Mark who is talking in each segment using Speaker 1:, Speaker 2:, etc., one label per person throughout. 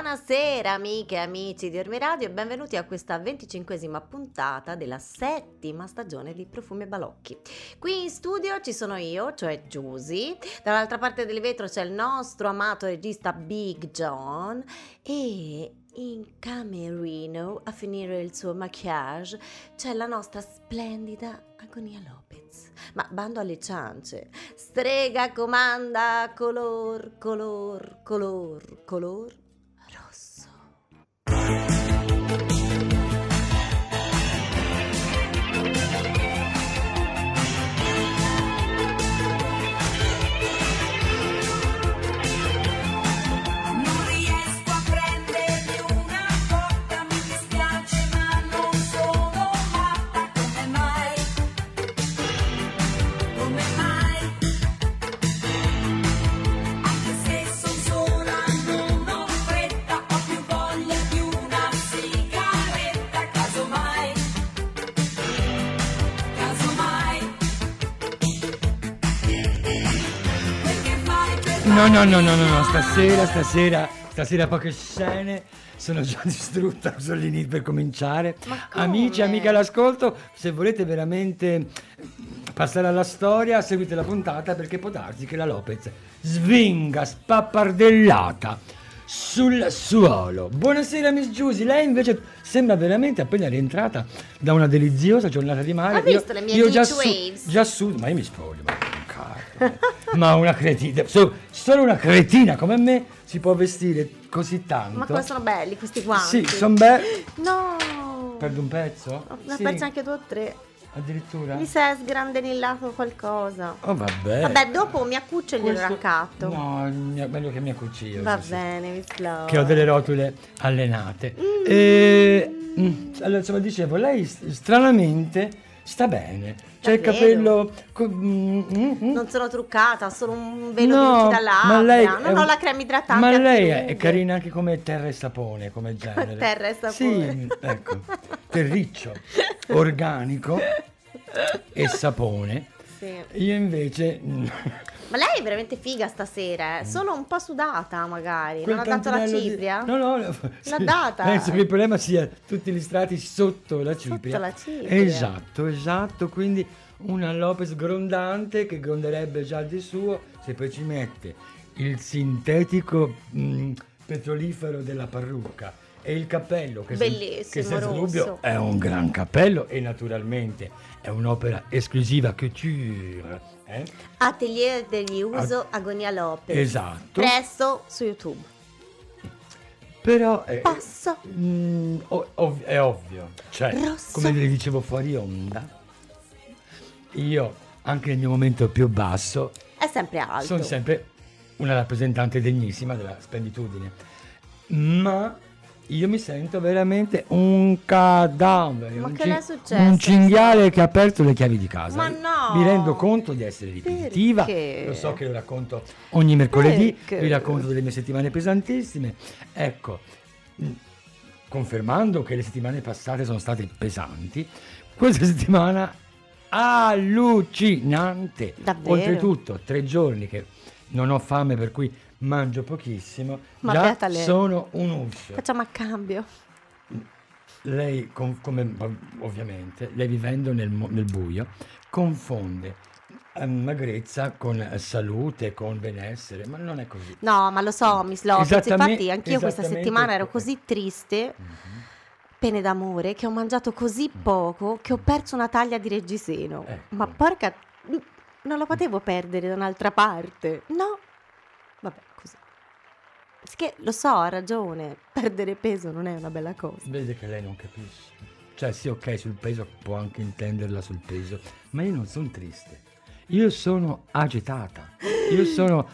Speaker 1: Buonasera amiche e amici di Ormi Radio e benvenuti a questa venticinquesima puntata della settima stagione di Profumi e Balocchi. Qui in studio ci sono io, cioè Giusy, dall'altra parte del vetro c'è il nostro amato regista Big John e in camerino a finire il suo maquillage c'è la nostra splendida Agonia Lopez. Ma bando alle ciance, strega comanda color, color, color, color
Speaker 2: No, no, no, no, no, no, stasera, stasera, stasera poche scene, sono già distrutta, sono lì per cominciare. Amici, amiche all'ascolto, se volete veramente passare alla storia, seguite la puntata perché può darsi che la Lopez svinga spappardellata sul suolo. Buonasera Miss Giusy, lei invece sembra veramente appena rientrata da una deliziosa giornata di mare.
Speaker 1: Ha visto le mie
Speaker 2: io già su- già su, ma io mi spoglio, ma. ma una cretina, so- solo una cretina come me si può vestire così tanto.
Speaker 1: Ma come sono belli questi guanti?
Speaker 2: Sì, sono belli.
Speaker 1: No!
Speaker 2: Perdo un pezzo?
Speaker 1: Ne
Speaker 2: Sì,
Speaker 1: persi anche due o tre.
Speaker 2: Addirittura?
Speaker 1: Mi sei sgrandenillato qualcosa.
Speaker 2: Oh, vabbè.
Speaker 1: Vabbè, dopo mi accuccio e glielo
Speaker 2: Questo-
Speaker 1: raccatto.
Speaker 2: No, meglio che mi accucci io.
Speaker 1: Va
Speaker 2: sì, sì.
Speaker 1: bene, mi slow.
Speaker 2: Che ho delle rotule allenate. E, mm, allora, insomma, dicevo, lei stranamente sta bene. C'è il
Speaker 1: Davvero?
Speaker 2: capello... mm, mm, mm.
Speaker 1: Non sono truccata, ho solo un velo
Speaker 2: No,
Speaker 1: di luci da
Speaker 2: ma lei
Speaker 1: Non ho la crema idratante.
Speaker 2: Ma lei è carina anche come terra e sapone, come genere.
Speaker 1: Terra e sapone.
Speaker 2: Sì, ecco. Terriccio, organico e sapone.
Speaker 1: Sì.
Speaker 2: Io invece... mm,
Speaker 1: Ma lei è veramente figa stasera, eh. Sono un po' sudata magari.
Speaker 2: quel
Speaker 1: non ha dato la
Speaker 2: tantinello di-
Speaker 1: cipria?
Speaker 2: No, no, no,
Speaker 1: L'ha data.
Speaker 2: Penso che il problema sia tutti gli strati sotto la cipria.
Speaker 1: la cipria.
Speaker 2: Esatto, esatto. Quindi una Lopez grondante che gronderebbe già di suo se poi ci mette il sintetico mh, petrolifero della parrucca e il cappello che,
Speaker 1: Bellissimo,
Speaker 2: che senza
Speaker 1: rosso.
Speaker 2: dubbio è un gran cappello e naturalmente è un'opera esclusiva couture. Eh?
Speaker 1: Atelier degli uso Agonia Lopez.
Speaker 2: Esatto.
Speaker 1: Presto su YouTube.
Speaker 2: Però è,
Speaker 1: Posso?
Speaker 2: Mm, ov- è ovvio, cioè,
Speaker 1: Rosso.
Speaker 2: come le dicevo fuori onda, io anche nel mio momento più basso
Speaker 1: È sempre alto.
Speaker 2: sono sempre una rappresentante degnissima della splenditudine, ma io mi sento veramente un cadavere,
Speaker 1: Ma
Speaker 2: un,
Speaker 1: che è successo?
Speaker 2: un cinghiale che ha aperto le chiavi di casa.
Speaker 1: Ma no!
Speaker 2: Mi rendo conto di essere ripetitiva,
Speaker 1: Perché?
Speaker 2: lo so che lo racconto ogni mercoledì,
Speaker 1: Perché?
Speaker 2: vi racconto delle mie settimane pesantissime. Ecco, mh, confermando che le settimane passate sono state pesanti, questa settimana allucinante.
Speaker 1: Davvero?
Speaker 2: Oltretutto, tre giorni che non ho fame, per cui mangio pochissimo.
Speaker 1: Ma
Speaker 2: già
Speaker 1: lei.
Speaker 2: sono un uscio.
Speaker 1: Facciamo a cambio.
Speaker 2: lei, con- come ovviamente, lei vivendo nel, nel buio, confonde eh, magrezza con eh, salute, con benessere, ma non è così.
Speaker 1: No, ma lo so, Miss Lopez, infatti anch'io questa settimana ero così triste,
Speaker 2: Mhm.
Speaker 1: pene d'amore, che ho mangiato così poco che ho perso una taglia di reggiseno.
Speaker 2: Ecco.
Speaker 1: Ma porca... non lo potevo perdere da un'altra parte. No. Vabbè, così. Perché lo so, ha ragione, perdere peso non è una bella cosa.
Speaker 2: Vede che lei non capisce. Cioè, sì, ok, sul peso può anche intenderla sul peso, ma io non sono triste. Io sono agitata. Io sono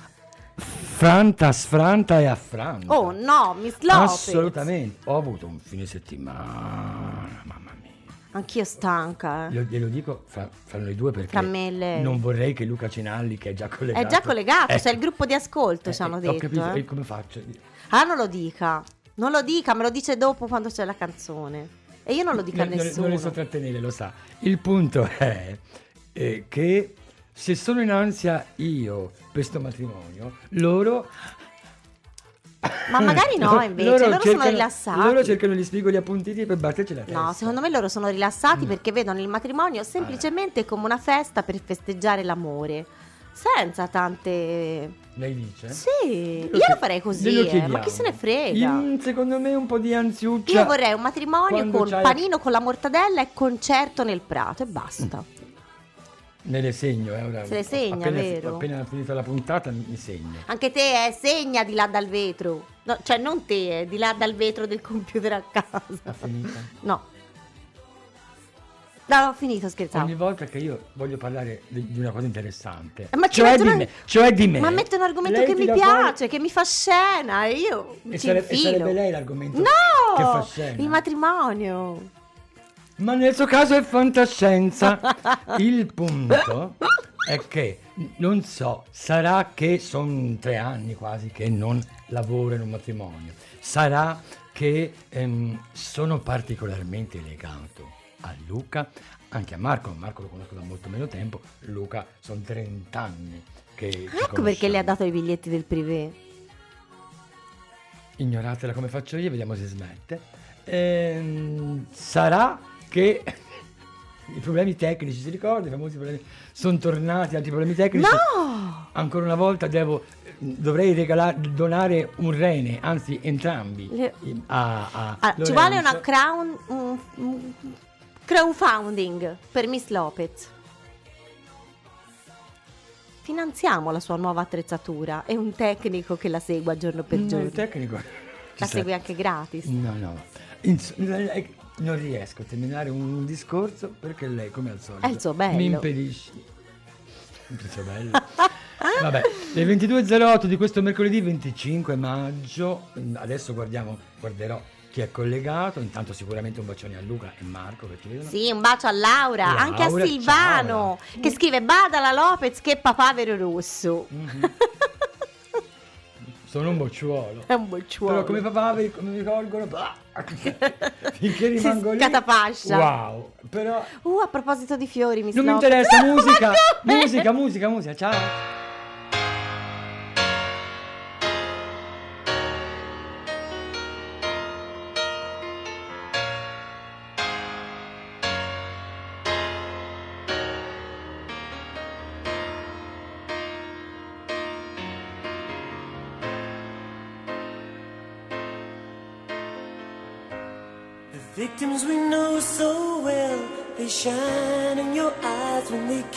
Speaker 2: franta, sfranta e affranta.
Speaker 1: Oh no, Miss Lopez!
Speaker 2: Assolutamente. Ho avuto un fine settimana, mamma.
Speaker 1: Anch'io stanca. eh.
Speaker 2: Glielo, glielo dico fra, fra noi due perché non vorrei che Luca Cinalli, che è già collegato...
Speaker 1: È già collegato,
Speaker 2: Ecco.
Speaker 1: c'è il gruppo di ascolto,
Speaker 2: Eh,
Speaker 1: ci hanno
Speaker 2: eh,
Speaker 1: detto.
Speaker 2: Ho capito,
Speaker 1: eh.
Speaker 2: come faccio?
Speaker 1: Ah, non lo dica. Non lo dica, me lo dice dopo quando c'è la canzone. E io non lo dico a
Speaker 2: Non- non-
Speaker 1: nessuno.
Speaker 2: Non le so trattenere, lo sa. Il punto è eh, che se sono in ansia io per sto matrimonio, loro...
Speaker 1: Ma magari no, invece, loro sono
Speaker 2: cercano-
Speaker 1: rilassati.
Speaker 2: Loro cercano gli spigoli appuntiti per batterci la testa.
Speaker 1: No, secondo me loro sono rilassati
Speaker 2: Mm.
Speaker 1: perché vedono il matrimonio semplicemente come una festa per festeggiare l'amore. Senza tante.
Speaker 2: Lei dice?
Speaker 1: Sì, io lo farei così. eh, ma chi se ne frega?
Speaker 2: In- secondo me un po' di ansiuccia.
Speaker 1: Io vorrei un matrimonio con panino con la mortadella e concerto nel prato e basta.
Speaker 2: Me le segno, eh, ora.
Speaker 1: Se le segna,
Speaker 2: appena,
Speaker 1: vero?
Speaker 2: Appena finita la puntata mi segno.
Speaker 1: Anche te, eh, segna di là dal vetro. No, cioè, non te, eh, di là dal vetro del computer a
Speaker 2: Ha
Speaker 1: casa. No. No, ho finito, scherzavo.
Speaker 2: Ogni volta che io voglio parlare di, di una cosa interessante,
Speaker 1: Eh, ma ci
Speaker 2: cioè,
Speaker 1: metto
Speaker 2: di me, cioè di me.
Speaker 1: Ma mette un argomento
Speaker 2: lei
Speaker 1: che mi piace,
Speaker 2: fuori-
Speaker 1: che mi fa scena e io
Speaker 2: E,
Speaker 1: ci
Speaker 2: sare- e
Speaker 1: infilo.
Speaker 2: sarebbe lei l'argomento
Speaker 1: No!
Speaker 2: che fa scena.
Speaker 1: Il matrimonio.
Speaker 2: Ma nel suo caso è fantascienza. Il punto è che non so, sarà che sono tre anni quasi che non lavoro in un matrimonio. Sarà che ehm, sono particolarmente legato a Luca, anche a Marco. Marco lo conosco da molto meno tempo. Luca sono 30 anni che. ci
Speaker 1: Ecco perché le ha
Speaker 2: conosciamo.
Speaker 1: dato i biglietti del privé.
Speaker 2: Ignoratela come faccio io, vediamo se smette. Ehm, sarà che i problemi tecnici, si ricorda? I famosi problemi sono tornati, altri problemi tecnici.
Speaker 1: No!
Speaker 2: Ancora una volta devo, dovrei regalare, donare un rene, anzi entrambi,
Speaker 1: Le-
Speaker 2: a, a
Speaker 1: Ah, ci vuole una crown, un, un crowdfunding per Miss Lopez. Finanziamo la sua nuova attrezzatura e un tecnico che la segua giorno per
Speaker 2: No,
Speaker 1: giorno.
Speaker 2: il tecnico.
Speaker 1: La segui anche gratis.
Speaker 2: No, no. Ins- lei- non riesco a terminare un discorso perché lei, come al solito, mi impedisce. Il suo bello. Vabbè, le 22.08 di questo mercoledì 25 maggio. Adesso guardiamo, guarderò chi è collegato. Intanto sicuramente un bacione a Luca e Marco che ci vedono.
Speaker 1: Sì, un bacio a Laura,
Speaker 2: Laura,
Speaker 1: anche a
Speaker 2: ciao,
Speaker 1: Silvano,
Speaker 2: Laura.
Speaker 1: che scrive Bada la Lopez che papavero rosso.
Speaker 2: Mhm. Sono un bocciuolo.
Speaker 1: È un bocciuolo.
Speaker 2: Però come papà mi- come mi colgono bah, finché rimango lì
Speaker 1: scatafascia.
Speaker 2: wow però
Speaker 1: Uh, a proposito di fiori, mi
Speaker 2: non mi interessa musica musica musica musica ciao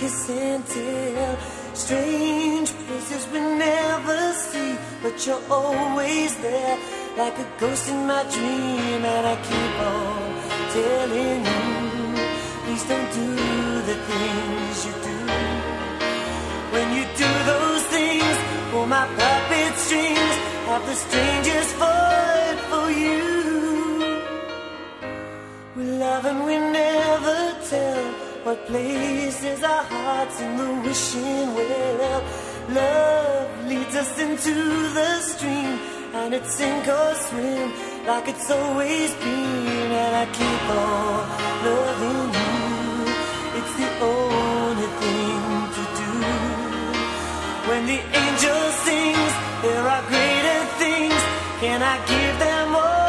Speaker 3: and tell. Strange places we never see, but you're always there, like a ghost in my dream. And I keep on telling you, please don't do the things you do. When you do those things, pull my puppet strings, have the strangest fight for you. We love and we never tell what places our hearts in the wishing well. Love leads us into the stream, and it's sink or swim like it's always been. And I keep on loving you. It's the only thing to do. When the angel sings, there are greater things. Can I give them all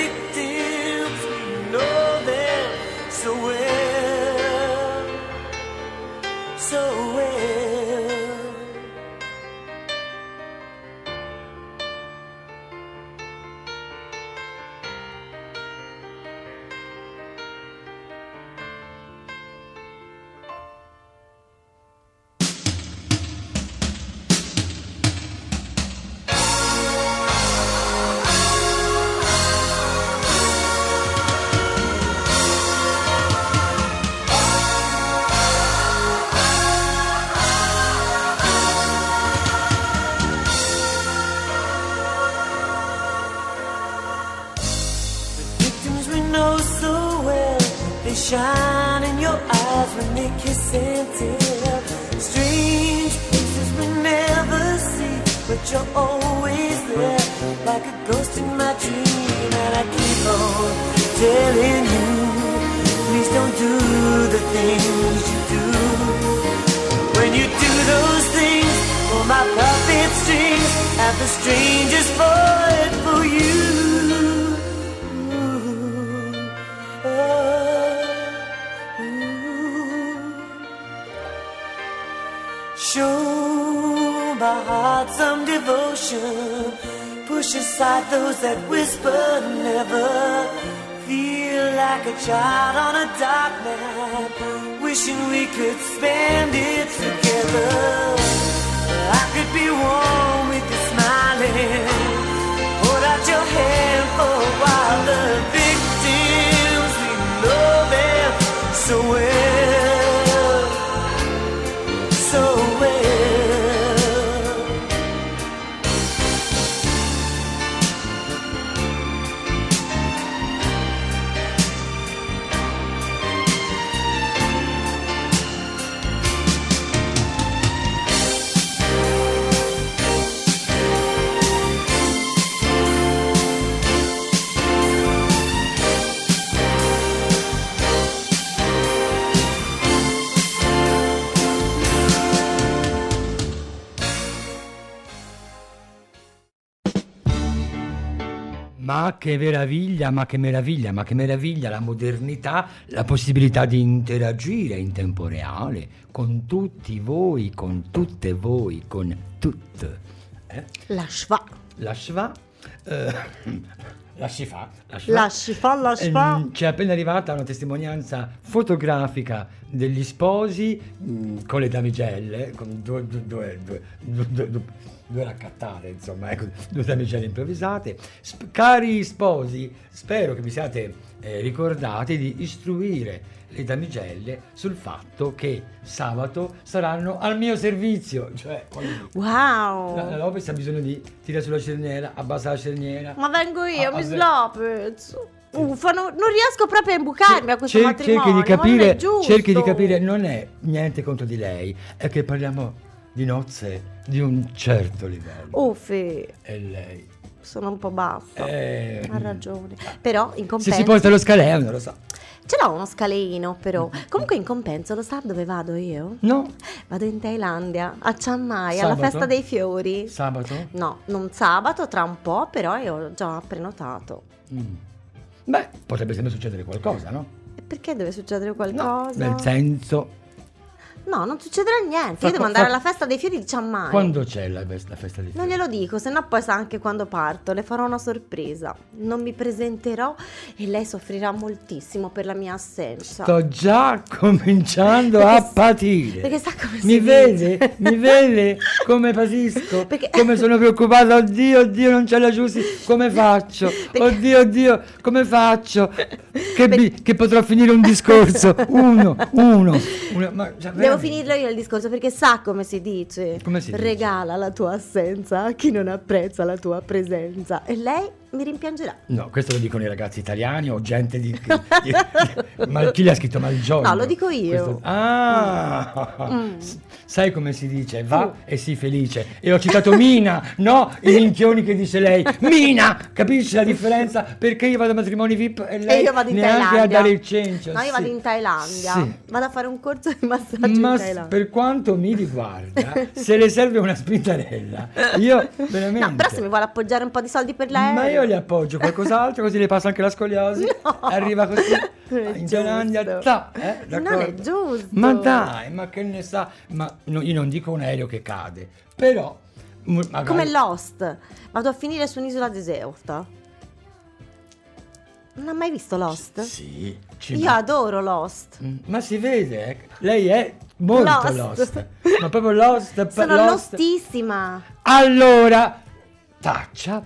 Speaker 3: the strangest void for you. Show my heart some devotion. Push aside those that whisper never. Feel like a child on a dark night. Wishing we could spend it together. I could be warm with you Hold out your hand for while. The victims, we so well.
Speaker 2: Ma che meraviglia, ma che meraviglia, ma che meraviglia la modernità, la possibilità di interagire in tempo reale con tutti voi, con tutte voi, con tutte. Eh?
Speaker 1: La schwa.
Speaker 2: La schwa, eh, la si fa, la schwa.
Speaker 1: La si fa, la si fa.
Speaker 2: Ehm, Ci è appena arrivata una testimonianza fotografica degli sposi mh, con le damigelle, con due, due, due, due, due- due- due- due raccattate, insomma, ecco, due damigelle improvvisate. Sp- cari sposi, spero che vi siate eh, ricordati di istruire le damigelle sul fatto che sabato saranno al mio servizio, cioè
Speaker 1: Wow.
Speaker 2: la, la Lopez ha bisogno di tirare sulla cerniera, abbassa la cerniera.
Speaker 1: Ma vengo io,
Speaker 2: Ah,
Speaker 1: Miss
Speaker 2: vabbè.
Speaker 1: Lopez. Uffa, non, riesco proprio a imbucarmi a questo
Speaker 2: Cer-
Speaker 1: matrimonio.
Speaker 2: cerchi di capire, cerchi di capire, non è niente contro di lei, è che parliamo di nozze di un certo livello.
Speaker 1: Uffi,
Speaker 2: E lei.
Speaker 1: sono un po' bassa.
Speaker 2: Eh,
Speaker 1: Ha ragione. Però in
Speaker 2: Se
Speaker 1: compenso.
Speaker 2: si porta lo scaleo, non lo so.
Speaker 1: Ce l'ho uno scaleino, però. Comunque in compenso, lo sa dove vado io?
Speaker 2: No?
Speaker 1: Vado in Thailandia, a Chiang Mai, alla
Speaker 2: Sabato?
Speaker 1: festa dei fiori.
Speaker 2: Sabato?
Speaker 1: No, non sabato, tra un po', però io ho già prenotato.
Speaker 2: Mm. Beh, potrebbe sempre succedere qualcosa, no?
Speaker 1: E perché deve succedere
Speaker 2: No,
Speaker 1: qualcosa?
Speaker 2: nel senso,
Speaker 1: No, non succederà niente.
Speaker 2: Fa-
Speaker 1: Io devo
Speaker 2: fa-
Speaker 1: andare
Speaker 2: fa-
Speaker 1: alla festa dei fiori di Chiang Mai.
Speaker 2: quando c'è la, la festa di
Speaker 1: Non glielo dico, se no poi sa anche quando parto, le farò una sorpresa. Non mi presenterò e lei soffrirà moltissimo per la mia assenza.
Speaker 2: Sto già cominciando
Speaker 1: Perché
Speaker 2: a patire.
Speaker 1: perché sa come si
Speaker 2: Mi vede?
Speaker 1: dice?
Speaker 2: Mi vede come patisco?
Speaker 1: Perché-
Speaker 2: Come sono preoccupato? Oddio, oddio, non c'è la Giussi. Come faccio?
Speaker 1: Perché-
Speaker 2: Oddio, oddio, come faccio? Che, bi- che potrò finire un discorso. Uno, uno. uno. Ma, cioè,
Speaker 1: Devo
Speaker 2: veramente.
Speaker 1: finirlo io il discorso perché sa come si dice.
Speaker 2: Come si dice?
Speaker 1: Regala la tua assenza a chi non apprezza la tua presenza. E lei mi rimpiangerà.
Speaker 2: No, questo lo dicono i ragazzi italiani o gente di... di- di- ma chi l'ha scritto Malgioglio?
Speaker 1: No, lo dico io.
Speaker 2: Ah!
Speaker 1: Mm.
Speaker 2: S- Sai come si dice? Va e sii felice. E ho citato Mina, no? I minchioni che dice lei. Mina! Capisci la differenza? Perché io vado a matrimoni VIP e lei
Speaker 1: e io vado in
Speaker 2: neanche
Speaker 1: Thailandia.
Speaker 2: a dare il cencio.
Speaker 1: No, io vado
Speaker 2: sì.
Speaker 1: in Thailandia.
Speaker 2: Sì.
Speaker 1: Vado a fare un corso di massaggio
Speaker 2: Ma
Speaker 1: in Thailandia.
Speaker 2: per quanto mi riguarda, se le serve una spintarella, io veramente...
Speaker 1: No, però se mi vuole appoggiare un po' di soldi per lei.
Speaker 2: Ma io gli appoggio qualcos'altro così le passa anche la scoliosi.
Speaker 1: No.
Speaker 2: Arriva così in
Speaker 1: giusto.
Speaker 2: ta, eh,
Speaker 1: Non è giusto.
Speaker 2: Ma dai, ma che ne sa? Ma no, io non dico un aereo che cade, però magari-
Speaker 1: Come Lost. Vado a finire su un'isola deserta. Non ha mai visto Lost?
Speaker 2: Sì,
Speaker 1: Io
Speaker 2: va.
Speaker 1: adoro Lost.
Speaker 2: Mm, Ma si vede, eh, lei è molto
Speaker 1: Lost.
Speaker 2: lost. Ma proprio lost.
Speaker 1: Sono
Speaker 2: lost.
Speaker 1: lostissima.
Speaker 2: Allora, taccia.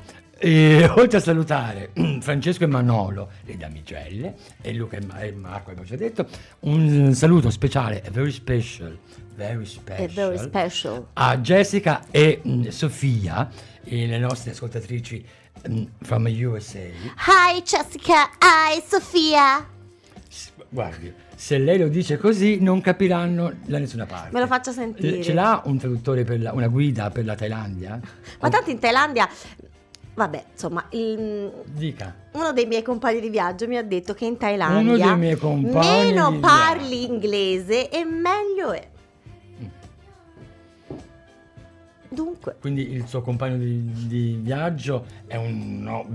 Speaker 2: E, oltre a salutare Francesco e Manolo, le damigelle, e Luca e, Ma- e Marco, abbiamo già detto, un saluto speciale, very special, very special,
Speaker 1: very special.
Speaker 2: a Jessica e mm, Sofia, e le nostre ascoltatrici mm, from USA.
Speaker 1: Hi Jessica, hi Sofia.
Speaker 2: S- Guardi, se lei lo dice così non capiranno da nessuna parte.
Speaker 1: Me lo faccia sentire.
Speaker 2: Eh, Ce l'ha un traduttore per la- una guida per la Thailandia?
Speaker 1: Ma tanto in Thailandia, vabbè, insomma, il-
Speaker 2: Dica.
Speaker 1: uno dei miei compagni di viaggio mi ha detto che in Thailandia
Speaker 2: Uno dei miei compagni
Speaker 1: meno parli inglese e meglio è. Dunque,
Speaker 2: Quindi il suo compagno di, di viaggio è un no,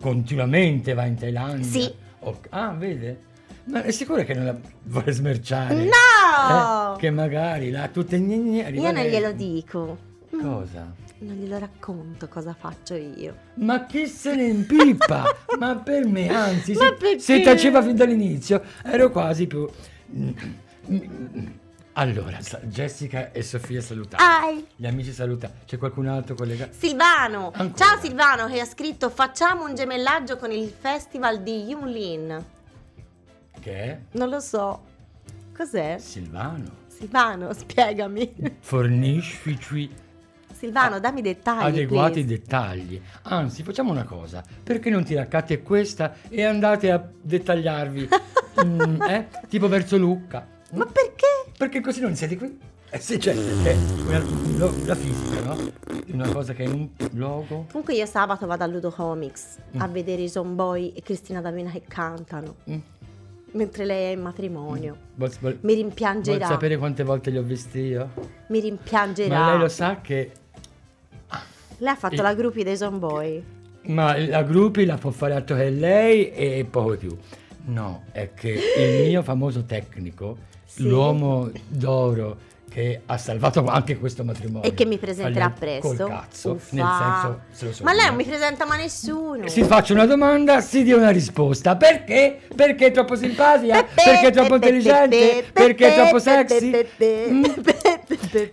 Speaker 2: continuamente va in Thailandia?
Speaker 1: Sì.
Speaker 2: O- ah, vede? Ma è sicuro che non la vuole smerciare?
Speaker 1: No!
Speaker 2: Eh? Che magari là tutte gne gne,
Speaker 1: io non glielo dico.
Speaker 2: Cosa?
Speaker 1: Non glielo racconto cosa faccio io.
Speaker 2: Ma chi se ne impippa? Ma per me, anzi, se, se taceva fin dall'inizio, ero quasi più... Allora, Jessica e Sofia salutati. Gli amici saluta. C'è qualcun altro collegato?
Speaker 1: Silvano!
Speaker 2: Ancora.
Speaker 1: Ciao Silvano che ha scritto facciamo un gemellaggio con il festival di Yunlin.
Speaker 2: Che è?
Speaker 1: Non lo so. Cos'è?
Speaker 2: Silvano.
Speaker 1: Silvano, spiegami.
Speaker 2: Forniscici
Speaker 1: Silvano, dammi dettagli.
Speaker 2: adeguati
Speaker 1: please.
Speaker 2: dettagli. Anzi, facciamo una cosa. Perché non ti raccatti questa e andate a dettagliarvi? mm, eh? Tipo verso Lucca.
Speaker 1: Ma perché?
Speaker 2: Perché così non siete qui? Eh sì, certo, è una, lo- la fisica, no? Una cosa che è in un luogo.
Speaker 1: Comunque io sabato vado a Ludo Comics a
Speaker 2: Mm.
Speaker 1: vedere i Zomboy e Cristina D'Avena che cantano.
Speaker 2: Mm.
Speaker 1: Mentre lei è in matrimonio.
Speaker 2: Vuol, vuol-
Speaker 1: Mi
Speaker 2: vuol
Speaker 1: rimpiangerà.
Speaker 2: sapere quante volte li ho visti io?
Speaker 1: Mi rimpiangerà.
Speaker 2: Ma lei lo sa che
Speaker 1: Lei ha fatto
Speaker 2: Il-
Speaker 1: la gruppi dei Zomboy.
Speaker 2: Ma la Gruppi la può fare altro che lei e poco più. No, è che il mio famoso tecnico,
Speaker 1: Sì.
Speaker 2: l'uomo d'oro che ha salvato anche questo matrimonio.
Speaker 1: E che mi presenterà presto.
Speaker 2: Col cazzo,
Speaker 1: Uffa.
Speaker 2: nel senso, se lo so
Speaker 1: Ma lei non mi presenta mai nessuno.
Speaker 2: Si faccia una domanda, si dia una risposta. Perché? Perché è troppo simpatica? Perché è troppo intelligente? Perché è troppo sexy? Mm.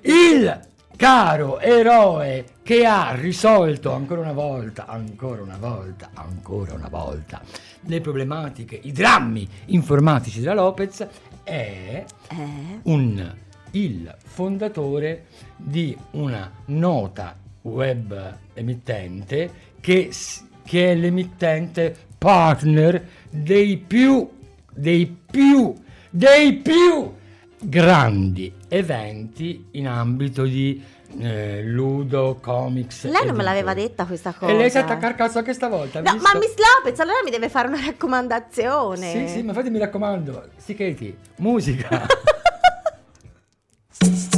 Speaker 2: Il caro eroe che ha risolto ancora una volta, ancora una volta, ancora una volta le problematiche, i drammi informatici della Lopez è
Speaker 1: Eh?
Speaker 2: un, il fondatore di una nota web emittente che, che è l'emittente partner dei più, dei più, dei più grandi eventi in ambito di eh, ludo, comics.
Speaker 1: Lei non me l'aveva detta questa cosa.
Speaker 2: E lei si attacca al cazzo anche stavolta.
Speaker 1: No,
Speaker 2: visto?
Speaker 1: ma Miss Lopez, allora mi deve fare una raccomandazione.
Speaker 2: Sì, sì, ma infatti mi raccomando, sì Katie, musica.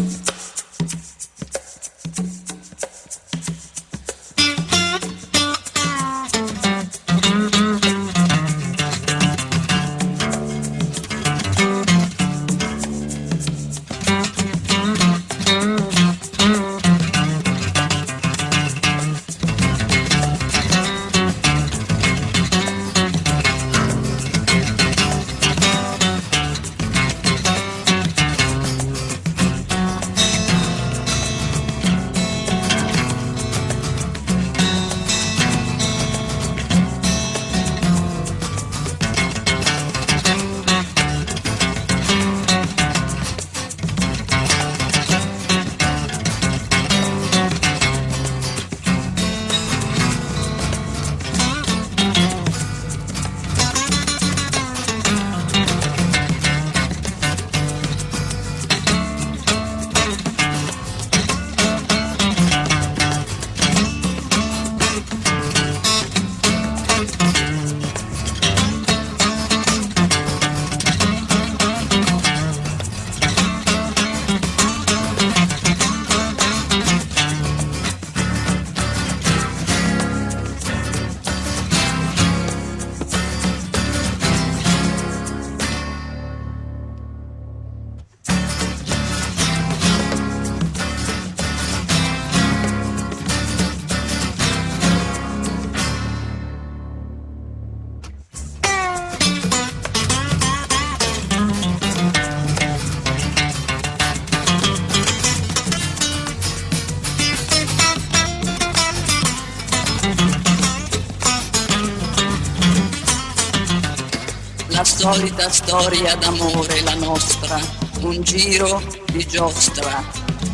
Speaker 4: Solita storia d'amore la nostra, un giro di giostra.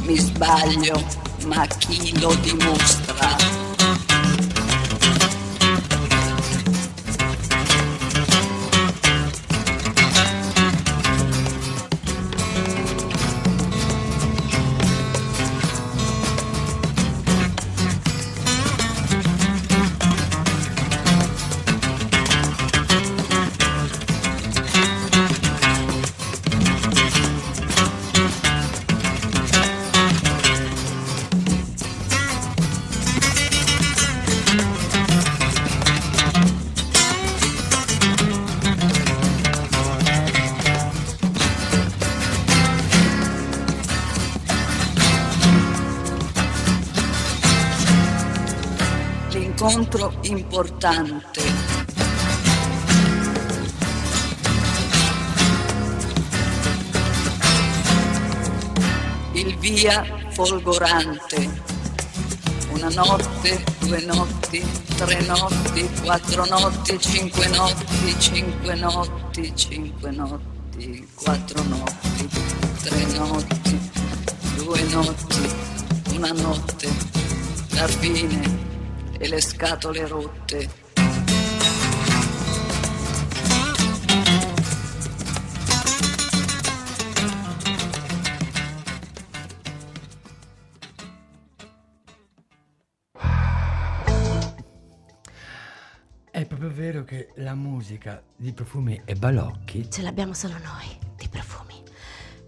Speaker 4: Mi sbaglio, ma chi lo dimostra? L'incontro importante. Il via folgorante. Una notte, due notti, tre notti, quattro notti, cinque notti, cinque notti, cinque notti, quattro notti, tre notti, due notti, una notte, la fine e le scatole rotte.
Speaker 2: È proprio vero che la musica di Profumi e Balocchi
Speaker 1: Ce l'abbiamo solo noi, di profumi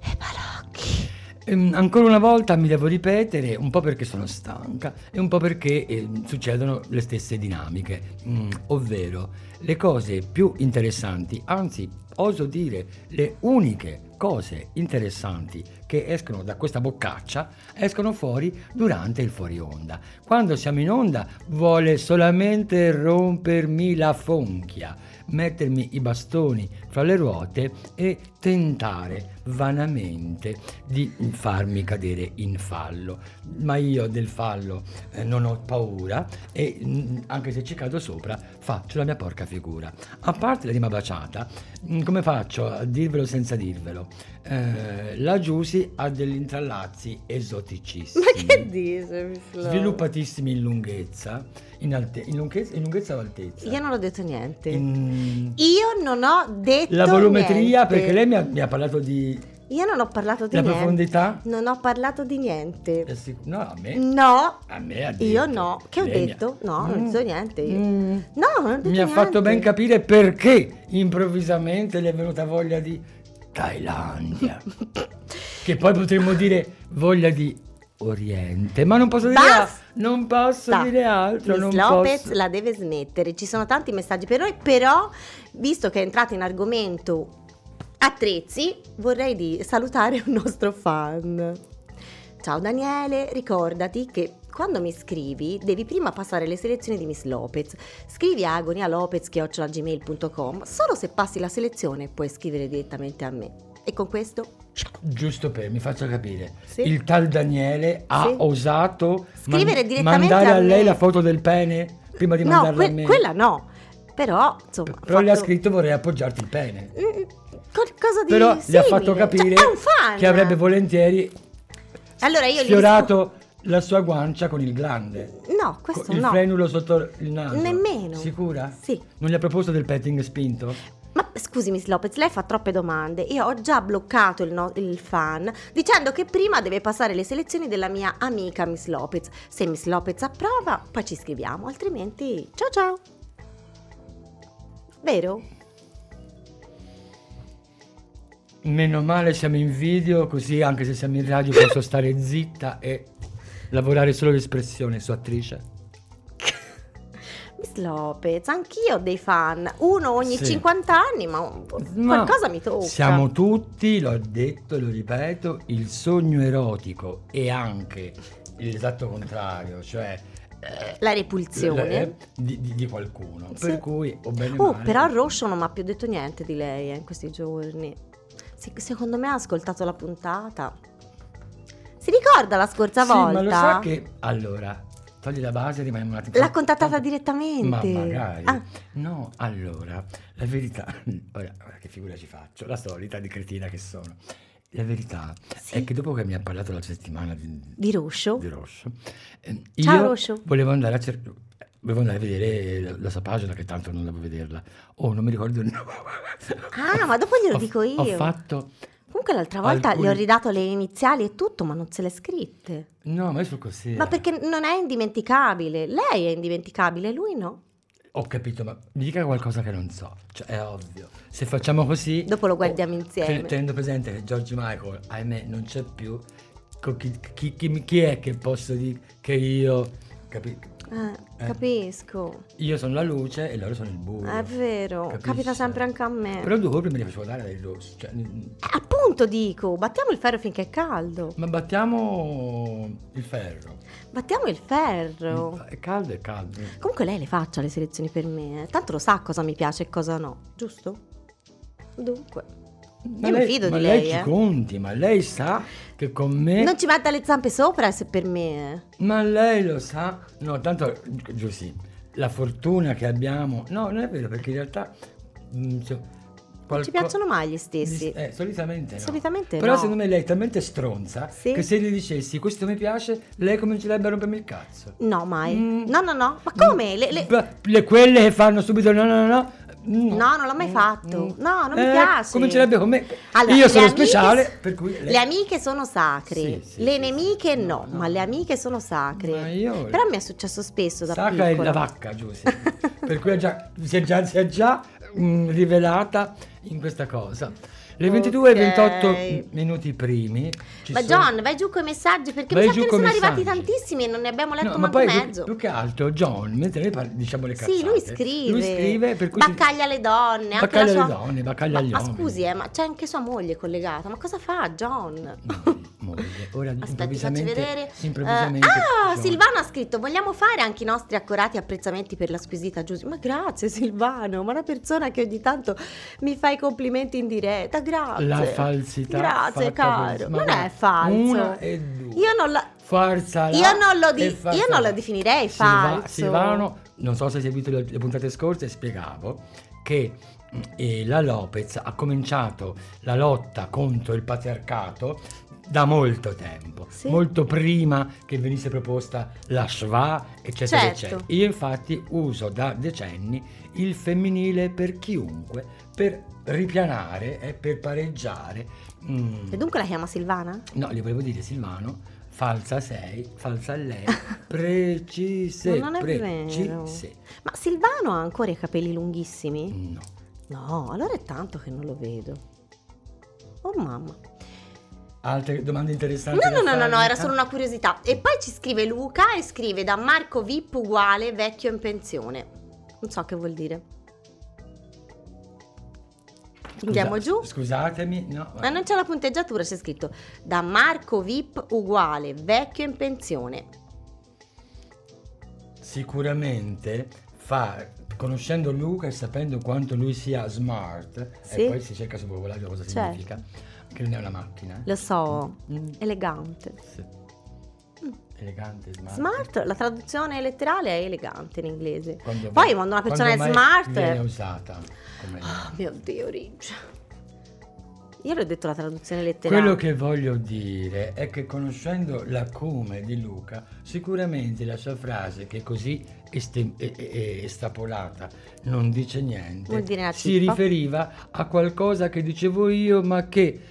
Speaker 1: e balocchi.
Speaker 2: Ehm, ancora una volta mi devo ripetere, un po' perché sono stanca e un po' perché ehm, succedono le stesse dinamiche, Mm, ovvero le cose più interessanti, anzi oso dire le uniche cose interessanti che escono da questa boccaccia escono fuori durante il fuori onda. Quando siamo in onda vuole solamente rompermi la fonchia, mettermi i bastoni fra le ruote e tentare vanamente di farmi cadere in fallo. Ma io del fallo eh, non ho paura e mm, anche se ci cado sopra faccio la mia porca figura. A parte la rima baciata, mm, come faccio a dirvelo senza dirvelo? Eh, la Giusy ha degli intrallazzi esoticissimi.
Speaker 1: Ma che mi slow?
Speaker 2: Sviluppatissimi in lunghezza, in, alte- in lunghezza, in lunghezza o altezza?
Speaker 1: Io non ho detto niente.
Speaker 2: In-
Speaker 1: Io non ho detto
Speaker 2: La volumetria,
Speaker 1: niente.
Speaker 2: perché lei mi ha, mi ha parlato di...
Speaker 1: Io non ho parlato di
Speaker 2: La
Speaker 1: niente.
Speaker 2: profondità?
Speaker 1: Non ho parlato di niente.
Speaker 2: No, a me...
Speaker 1: No.
Speaker 2: A me ha detto.
Speaker 1: Io no. Che ho
Speaker 2: Lei mi ha-
Speaker 1: detto? No, non
Speaker 2: Mm.
Speaker 1: ho detto niente io.
Speaker 2: Mm.
Speaker 1: No, non ho detto
Speaker 2: Mi ha fatto
Speaker 1: niente.
Speaker 2: ben capire perché improvvisamente le è venuta voglia di Thailandia. che poi potremmo dire voglia di Oriente, ma non posso dire,
Speaker 1: Basta!
Speaker 2: non posso dire altro.
Speaker 1: Miss
Speaker 2: non
Speaker 1: Lopez
Speaker 2: posso.
Speaker 1: la deve smettere. Ci sono tanti messaggi per noi, però, visto che è entrato in argomento attrezzi, vorrei di salutare un nostro fan. Ciao Daniele, ricordati che quando mi scrivi devi prima passare le selezioni di Miss Lopez. Scrivi a agonialopez.gmail.com Solo se passi la selezione puoi scrivere direttamente a me. E con questo
Speaker 2: Giusto per, mi faccia capire.
Speaker 1: Sì.
Speaker 2: Il tal Daniele ha
Speaker 1: Sì.
Speaker 2: osato
Speaker 1: Scrivere
Speaker 2: man-
Speaker 1: direttamente
Speaker 2: mandare
Speaker 1: a
Speaker 2: a lei la foto del pene prima di
Speaker 1: No,
Speaker 2: mandarla
Speaker 1: que-
Speaker 2: a me.
Speaker 1: quella no. Però, insomma,
Speaker 2: Però le ha
Speaker 1: fatto-
Speaker 2: scritto vorrei appoggiarti il pene.
Speaker 1: Mm, qualcosa di
Speaker 2: Però le ha fatto
Speaker 1: simile.
Speaker 2: capire
Speaker 1: Cioè,
Speaker 2: che avrebbe volentieri
Speaker 1: Allora io
Speaker 2: sfiorato la sua guancia con il glande.
Speaker 1: No, questo
Speaker 2: il
Speaker 1: no.
Speaker 2: frenulo sotto il naso.
Speaker 1: Nemmeno.
Speaker 2: Sicura?
Speaker 1: Sì.
Speaker 2: Non gli ha proposto del petting spinto?
Speaker 1: Ma scusi Miss Lopez, lei fa troppe domande. Io ho già bloccato il, no- il fan dicendo che prima deve passare le selezioni della mia amica Miss Lopez. Se Miss Lopez approva, poi ci scriviamo, altrimenti ciao ciao. Vero?
Speaker 2: Meno male siamo in video, così anche se siamo in radio posso stare zitta e lavorare solo l'espressione su attrice.
Speaker 1: Miss Lopez, anch'io ho dei fan, uno ogni
Speaker 2: Sì.
Speaker 1: 50 anni, ma
Speaker 2: Ma
Speaker 1: qualcosa mi tocca.
Speaker 2: Siamo tutti, l'ho detto e lo ripeto, il sogno erotico e anche l'esatto contrario, cioè eh,
Speaker 1: La repulsione.
Speaker 2: di, di- di qualcuno.
Speaker 1: Sì.
Speaker 2: Per cui, o bene
Speaker 1: Oh,
Speaker 2: male,
Speaker 1: però Roscio non mi ha più detto niente di lei eh, in questi giorni. Sì, secondo me ha ascoltato la puntata. Si ricorda la scorsa
Speaker 2: Sì,
Speaker 1: volta?
Speaker 2: ma lo sa che allora togli la base e rimaniamo un attimo.
Speaker 1: L'ha contattata direttamente.
Speaker 2: Ma magari.
Speaker 1: Ah.
Speaker 2: No, allora, la verità, ora, ora che figura ci faccio, la solita di cretina che sono. La verità
Speaker 1: Sì.
Speaker 2: è che dopo che mi ha parlato la settimana di,
Speaker 1: Di Roscio?
Speaker 2: di Roscio, eh,
Speaker 1: Ciao,
Speaker 2: io
Speaker 1: Roscio.
Speaker 2: volevo andare a cercare. Volevo andare a vedere la, la sua pagina, che tanto non devo vederla. Oh, non mi ricordo il nome.
Speaker 1: Ah, ma dopo glielo
Speaker 2: Ho-
Speaker 1: dico io.
Speaker 2: Ho fatto.
Speaker 1: Comunque l'altra volta
Speaker 2: alcuni-
Speaker 1: gli ho ridato le iniziali e tutto, ma non se le scritte.
Speaker 2: No, ma io sul così.
Speaker 1: Ma perché non è indimenticabile. Lei è indimenticabile, lui no.
Speaker 2: Ho capito, ma mi dica qualcosa che non so. Cioè, è ovvio. Se facciamo così.
Speaker 1: Dopo lo guardiamo insieme.
Speaker 2: ten- Tenendo presente che George Michael, ahimè, non c'è più. Chi, chi- chi- chi è che posso dire che io. Capi-
Speaker 1: Eh,
Speaker 2: Eh.
Speaker 1: capisco.
Speaker 2: Io sono la luce e loro sono il buio.
Speaker 1: È vero,
Speaker 2: Capisci?
Speaker 1: capita sempre anche a me.
Speaker 2: Però due me li facevo dare dai rossi. Cioè,
Speaker 1: Eh, appunto dico, battiamo il ferro finché è caldo.
Speaker 2: ma battiamo il ferro.
Speaker 1: Battiamo il ferro.
Speaker 2: È caldo, è caldo.
Speaker 1: Comunque lei le faccia le selezioni per me, eh. tanto lo sa cosa mi piace e cosa no, giusto? Dunque,
Speaker 2: Ma
Speaker 1: io mi
Speaker 2: lei,
Speaker 1: fido
Speaker 2: ma
Speaker 1: di
Speaker 2: lei
Speaker 1: lei,
Speaker 2: ci
Speaker 1: eh.
Speaker 2: conti, ma lei sa che con me.
Speaker 1: Non ci metta le zampe sopra se per me. eh.
Speaker 2: Ma lei lo sa? No, tanto giù sì, la fortuna che abbiamo. No, non è vero, perché in realtà. cioè,
Speaker 1: Non ci
Speaker 2: qualco-
Speaker 1: piacciono mai gli stessi.
Speaker 2: Eh, solitamente no.
Speaker 1: Solitamente
Speaker 2: Però
Speaker 1: no.
Speaker 2: secondo me lei è talmente stronza
Speaker 1: Sì.
Speaker 2: che se gli dicessi questo mi piace, lei comincerebbe a rompermi il cazzo.
Speaker 1: No, mai.
Speaker 2: Mm.
Speaker 1: No, no, no. Ma come? Le- le-
Speaker 2: le- quelle che fanno subito no, no, no, no.
Speaker 1: No, non l'ho mai fatto. No, non mi
Speaker 2: Eh,
Speaker 1: piace.
Speaker 2: Comincerebbe con me.
Speaker 1: Allora,
Speaker 2: Io sono speciale, per cui
Speaker 1: Le amiche sono sacre,
Speaker 2: Sì, sì,
Speaker 1: le nemiche
Speaker 2: sì.
Speaker 1: no,
Speaker 2: No, no.
Speaker 1: ma le amiche sono sacre.
Speaker 2: Io-
Speaker 1: Però mi è successo spesso da
Speaker 2: Sacra è
Speaker 1: piccola.
Speaker 2: la vacca, Giusy. per cui è già- si è già, si è già, mm, rivelata in questa cosa. Le 22 e
Speaker 1: Ok.
Speaker 2: 28 minuti primi.
Speaker 1: Ma
Speaker 2: sono-
Speaker 1: John, vai giù con i messaggi perché
Speaker 2: Vai
Speaker 1: mi sa che ne sono arrivati tantissimi e non ne abbiamo letto
Speaker 2: No, ma
Speaker 1: manco
Speaker 2: poi più,
Speaker 1: mezzo.
Speaker 2: più che altro John, mentre noi parli- diciamo le cazzate.
Speaker 1: Sì, lui scrive.
Speaker 2: Lui scrive per cui si-
Speaker 1: baccaglia le donne,
Speaker 2: Baccaglia
Speaker 1: sua...
Speaker 2: le donne, baccaglia
Speaker 1: ma,
Speaker 2: agli
Speaker 1: ma
Speaker 2: uomini.
Speaker 1: scusi, eh, ma c'è anche sua moglie collegata. Ma cosa fa John?
Speaker 2: No, moglie. Ora
Speaker 1: facci
Speaker 2: improvvisamente,
Speaker 1: vedere.
Speaker 2: improvvisamente
Speaker 1: Eh, ah,
Speaker 2: John-
Speaker 1: Silvano ha scritto: Vogliamo fare anche i nostri accurati apprezzamenti per la squisita Giusy? Ma grazie, Silvano, ma una persona che ogni tanto mi fa i complimenti in diretta. Grazie.
Speaker 2: La falsità.
Speaker 1: Grazie, caro. Non è falso.
Speaker 2: Una e due.
Speaker 1: Io non la.
Speaker 2: Forza là
Speaker 1: Io non lo di- io non lo definirei falso.
Speaker 2: Silvano, non so se hai seguito le, le puntate scorse, spiegavo che eh, la Lopez ha cominciato la lotta contro il patriarcato da molto tempo,
Speaker 1: Sì.
Speaker 2: molto prima che venisse proposta la schwa, eccetera,
Speaker 1: Certo.
Speaker 2: eccetera. Io infatti uso da decenni il femminile per chiunque, per ripianare e per pareggiare. mm,
Speaker 1: E dunque la chiama Silvana?
Speaker 2: No, gli volevo dire Silvano, falsa sei, falsa lei, precise,
Speaker 1: Ma non è
Speaker 2: precise.
Speaker 1: vero. Ma Silvano ha ancora i capelli lunghissimi?
Speaker 2: No.
Speaker 1: No, allora è tanto che non lo vedo. Oh mamma.
Speaker 2: Altre domande interessanti?
Speaker 1: No, no, no, no, no, era
Speaker 2: Ah,
Speaker 1: solo una curiosità. E poi ci scrive Luca e scrive da Marco Vip uguale vecchio in pensione. Non so che vuol dire.
Speaker 2: scusa-
Speaker 1: Andiamo giù.
Speaker 2: Scusatemi, no.
Speaker 1: Ma non c'è la punteggiatura, c'è scritto da Marco Vip uguale vecchio in pensione.
Speaker 2: Sicuramente fa, conoscendo Luca e sapendo quanto lui sia smart,
Speaker 1: Sì.
Speaker 2: e poi si cerca su vocabolario cosa
Speaker 1: Certo.
Speaker 2: significa, che non è una macchina. eh.
Speaker 1: Lo so,
Speaker 2: Mm,
Speaker 1: elegante.
Speaker 2: sì. Elegante, smart.
Speaker 1: Smart, la traduzione letterale è elegante in inglese.
Speaker 2: Quando
Speaker 1: Poi quando una persona è
Speaker 2: mai
Speaker 1: smart...
Speaker 2: viene usata come
Speaker 1: Oh mio Dio, Ridge. Io le ho detto la traduzione letterale.
Speaker 2: Quello che voglio dire è che conoscendo la come di Luca, sicuramente la sua frase, che è così este- e- e- estrapolata, non dice niente,
Speaker 1: una
Speaker 2: si riferiva a qualcosa che dicevo io, ma che,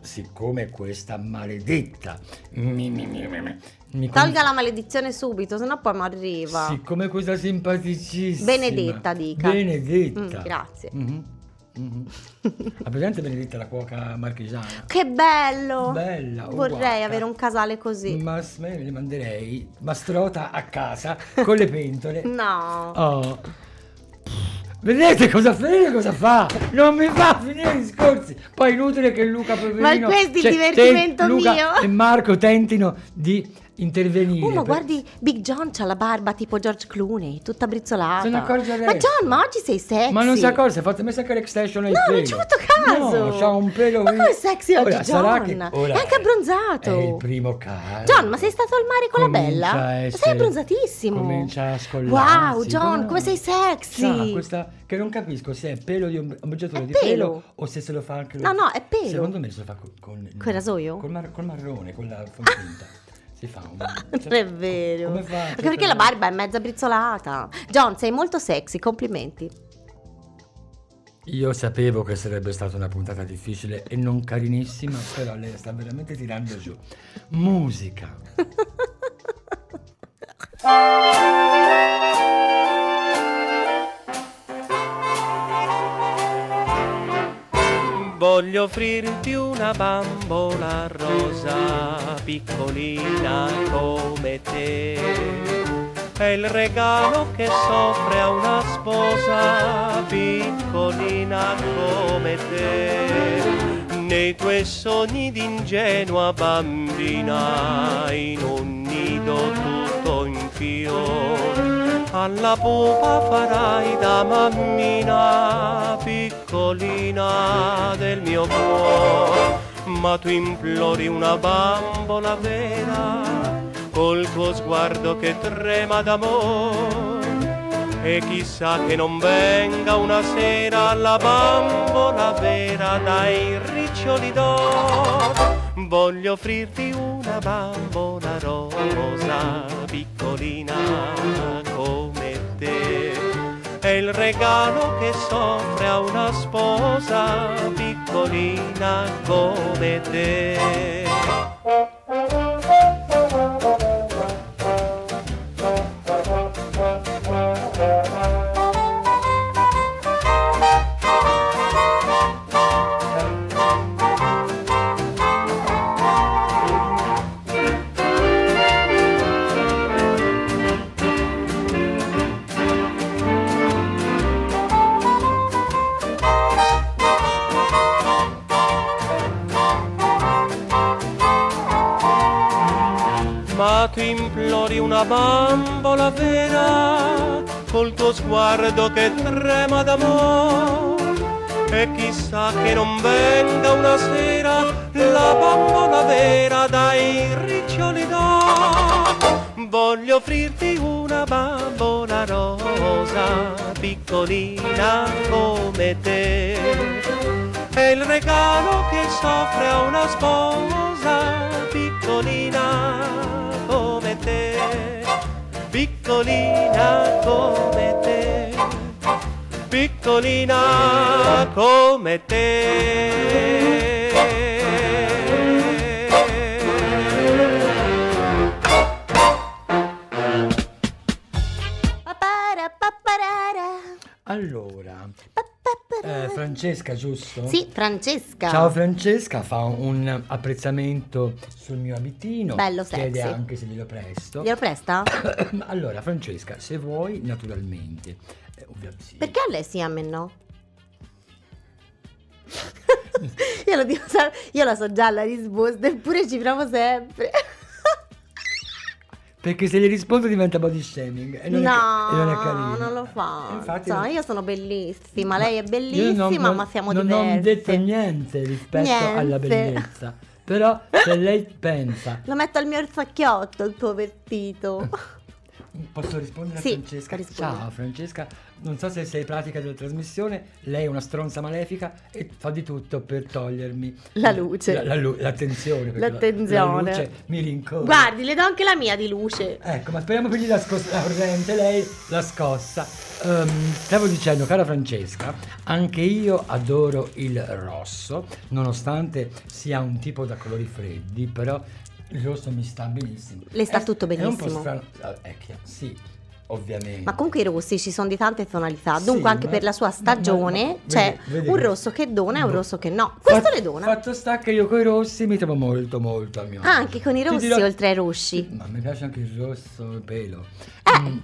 Speaker 2: siccome questa maledetta mi, mi, mi, mi, mi- mi con-
Speaker 1: Tolga la maledizione subito, sennò poi mi arriva.
Speaker 2: Siccome questa simpaticissima
Speaker 1: Benedetta, dica.
Speaker 2: Benedetta.
Speaker 1: Mm, grazie.
Speaker 2: Mhm, mhm. Ha presente Benedetta la cuoca marchigiana?
Speaker 1: Che bello!
Speaker 2: Bella, oh,
Speaker 1: Vorrei
Speaker 2: guarda.
Speaker 1: avere un casale così.
Speaker 2: Ma me le manderei mastrota a casa con le pentole.
Speaker 1: No.
Speaker 2: Oh. Vedete cosa fa? Cosa fa? Non mi fa finire i discorsi. Poi è inutile che Luca poverino,
Speaker 1: Ma questo è il
Speaker 2: cioè,
Speaker 1: divertimento
Speaker 2: te- Luca
Speaker 1: mio.
Speaker 2: e Marco tentino di intervenire.
Speaker 1: Oh, ma
Speaker 2: per-
Speaker 1: guardi, Big John c'ha la barba tipo George Clooney, tutta brizzolata.
Speaker 2: Se ne accorge
Speaker 1: Ma
Speaker 2: adesso.
Speaker 1: John, ma oggi sei sexy.
Speaker 2: Ma non si accorge, ha fatto messa che l'extension ai
Speaker 1: No,
Speaker 2: peli.
Speaker 1: non ci ho fatto caso.
Speaker 2: No, c'ha un pelo
Speaker 1: Ma come sexy oggi,
Speaker 2: Ora, sarà
Speaker 1: John?
Speaker 2: che ora
Speaker 1: È anche abbronzato.
Speaker 2: È il primo caso.
Speaker 1: John, ma sei stato al mare con la
Speaker 2: Comincia
Speaker 1: bella?
Speaker 2: a
Speaker 1: Ma
Speaker 2: essere-
Speaker 1: Sei abbronzatissimo.
Speaker 2: Comincia a scollarsi.
Speaker 1: Wow, John,
Speaker 2: no?
Speaker 1: come sei sexy.
Speaker 2: Questa che non capisco se è pelo di un
Speaker 1: È
Speaker 2: di
Speaker 1: pelo.
Speaker 2: pelo o se se lo fa anche
Speaker 1: No, no, è pelo.
Speaker 2: Secondo me se lo fa con, con
Speaker 1: Col rasoio?
Speaker 2: Col, mar- col marrone, con la fontinta. Si fa un
Speaker 1: Non è vero.
Speaker 2: Come fa?
Speaker 1: Anche perché la barba è mezza brizzolata. John, sei molto sexy, complimenti.
Speaker 2: Io sapevo che sarebbe stata una puntata difficile e non carinissima, però lei sta veramente tirando giù. Musica.
Speaker 5: Voglio offrirti una bambola rosa, piccolina come te. È il regalo che s'offre a una sposa, piccolina come te. Nei tuoi sogni d'ingenua bambina, in un nido tutto in fiore. Alla pupa farai da mammina, piccolina del mio cuore, ma tu implori una bambola vera, col tuo sguardo che trema d'amore. E chissà che non venga una sera la bambola vera dai riccioli d'oro. Voglio offrirti una bambola rosa, piccolina come te. È il regalo che s'offre a una sposa, piccolina come una bambola vera col tuo sguardo che trema d'amore. E chissà che non venga una sera la bambola vera dai riccioli d'oro. Voglio offrirti una bambola rosa, piccolina come te. È il regalo che s'offre una sposa piccolina びっこりなこめて。
Speaker 1: びっ
Speaker 2: こ
Speaker 1: り
Speaker 2: なこめて。Francesca, giusto?
Speaker 1: Sì, Francesca.
Speaker 2: Ciao Francesca, fa un apprezzamento sul mio abitino.
Speaker 1: Bello
Speaker 2: Chiede
Speaker 1: sexy.
Speaker 2: anche se glielo presto.
Speaker 1: Glielo presta?
Speaker 2: allora, Francesca, se vuoi, naturalmente. eh, ovviamente sì.
Speaker 1: Perché a lei sì, a me no? io, lo dico, io la so già la risposta, eppure ci provo sempre.
Speaker 2: Perché se gli rispondo diventa body shaming. E non,
Speaker 1: no,
Speaker 2: è, e non è carino.
Speaker 1: non lo fa.
Speaker 2: Eh, Infatti,
Speaker 1: Cioè,
Speaker 2: non-
Speaker 1: io sono bellissima, lei è bellissima,
Speaker 2: non- non-
Speaker 1: ma siamo
Speaker 2: non
Speaker 1: diverse.
Speaker 2: ho detto niente rispetto
Speaker 1: Niente.
Speaker 2: alla bellezza. Però se lei pensa,
Speaker 1: Lo metto al mio orsacchiotto il tuo vestito.
Speaker 2: posso rispondere
Speaker 1: Sì,
Speaker 2: a Francesca? Ciao Francesca, non so se sei pratica della trasmissione, lei è una stronza malefica e fa di tutto per togliermi
Speaker 1: La luce.
Speaker 2: la- la lu- l'attenzione. la-
Speaker 1: L'attenzione.
Speaker 2: La, luce mi rincorre.
Speaker 1: Guardi, le do anche la mia di luce.
Speaker 2: Ecco, ma speriamo che gli la, scos- la corrente, lei la scossa. Ehm, stavo dicendo, cara Francesca, anche io adoro il rosso, nonostante sia un tipo da colori freddi, però il rosso mi sta benissimo.
Speaker 1: Le sta
Speaker 2: È-
Speaker 1: tutto
Speaker 2: È un po'
Speaker 1: benissimo.
Speaker 2: strano, chiaro, sì, ovviamente.
Speaker 1: Ma comunque i rossi ci sono di tante tonalità,
Speaker 2: Sì,
Speaker 1: dunque anche
Speaker 2: ma-
Speaker 1: per la sua stagione
Speaker 2: ma- ma-
Speaker 1: c'è
Speaker 2: vedi- vedi
Speaker 1: un
Speaker 2: che-
Speaker 1: rosso che dona e un rosso che no. Questo
Speaker 2: Fat-
Speaker 1: le dona.
Speaker 2: Fatto sta che io con i rossi mi trovo molto molto a mio
Speaker 1: Ah, anche con i rossi
Speaker 2: dirò-
Speaker 1: oltre ai rossi.
Speaker 2: Ma mi piace anche il rosso pelo.
Speaker 1: Eh.
Speaker 2: Mm,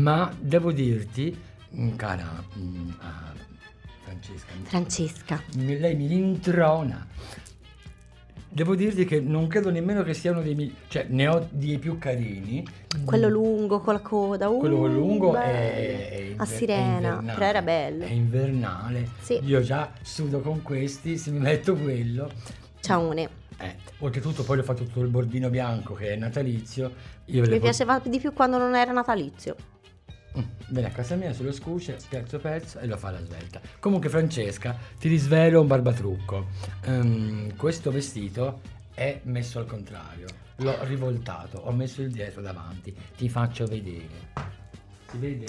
Speaker 2: ma devo dirti, mm, cara mm, ah, Francesca,
Speaker 1: Francesca.
Speaker 2: lei mi rintrona. Devo dirti che non credo nemmeno che sia uno dei migliori, cioè ne ho dei più carini.
Speaker 1: Quello lungo con la coda. uh,
Speaker 2: Quello lungo è, è inver-
Speaker 1: a sirena, però era bello.
Speaker 2: È invernale.
Speaker 1: Sì.
Speaker 2: Io già sudo con questi, se mi metto quello.
Speaker 1: Ciaone.
Speaker 2: Eh, oltretutto poi ho fatto tutto il bordino bianco che è natalizio.
Speaker 1: Mi
Speaker 2: po-
Speaker 1: piaceva di più quando non era natalizio.
Speaker 2: Mm, Viene a casa mia sullo scuccia, pezzo pezzo e lo fa alla svelta. Comunque Francesca, ti risvelo un barbatrucco. Ehm, questo vestito è messo al contrario. L'ho rivoltato, ho messo il dietro davanti. Ti faccio vedere. Si vede?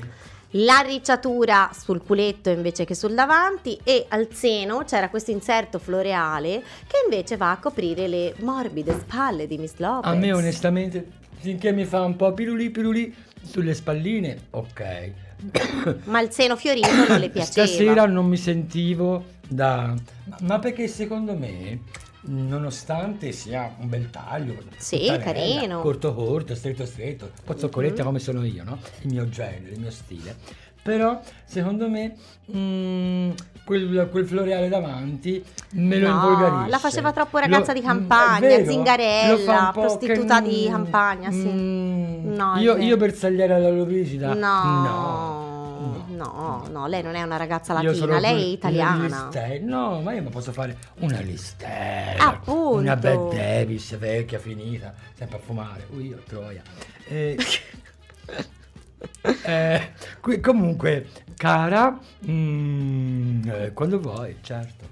Speaker 1: L'arricciatura sul culetto invece che sul davanti e al seno c'era questo inserto floreale che invece va a coprire le morbide spalle di Miss Lopez.
Speaker 2: A me onestamente, finché mi fa un po' pirulì pirulì sulle spalline, ok.
Speaker 1: Ma il seno fiorito non le piaceva.
Speaker 2: Stasera non mi sentivo da... ma- perché secondo me, nonostante sia un bel taglio,
Speaker 1: Sì, carino.
Speaker 2: corto corto, stretto stretto, un po' zoccoletta
Speaker 1: Mhm.
Speaker 2: come sono io, no? Il mio genere, il mio stile. Però secondo me mm, quel, quel floreale davanti me lo
Speaker 1: No,
Speaker 2: involgarisce.
Speaker 1: la faceva troppo ragazza
Speaker 2: Lo-
Speaker 1: di
Speaker 2: mm,
Speaker 1: campagna,
Speaker 2: vero,
Speaker 1: zingarella, prostituta
Speaker 2: che-
Speaker 1: di campagna, sì.
Speaker 2: mm,
Speaker 1: No,
Speaker 2: io, io bersagliera alla Lovicida.
Speaker 1: No, no, no, lei non è una ragazza latina, lei è italiana.
Speaker 2: No, ma io mi posso fare una listella.
Speaker 1: Appunto.
Speaker 2: Una Bad Davis vecchia, finita, sempre a fumare. Ui, io troia. Eh, eh, qui- comunque, cara, mm, eh, quando vuoi, certo.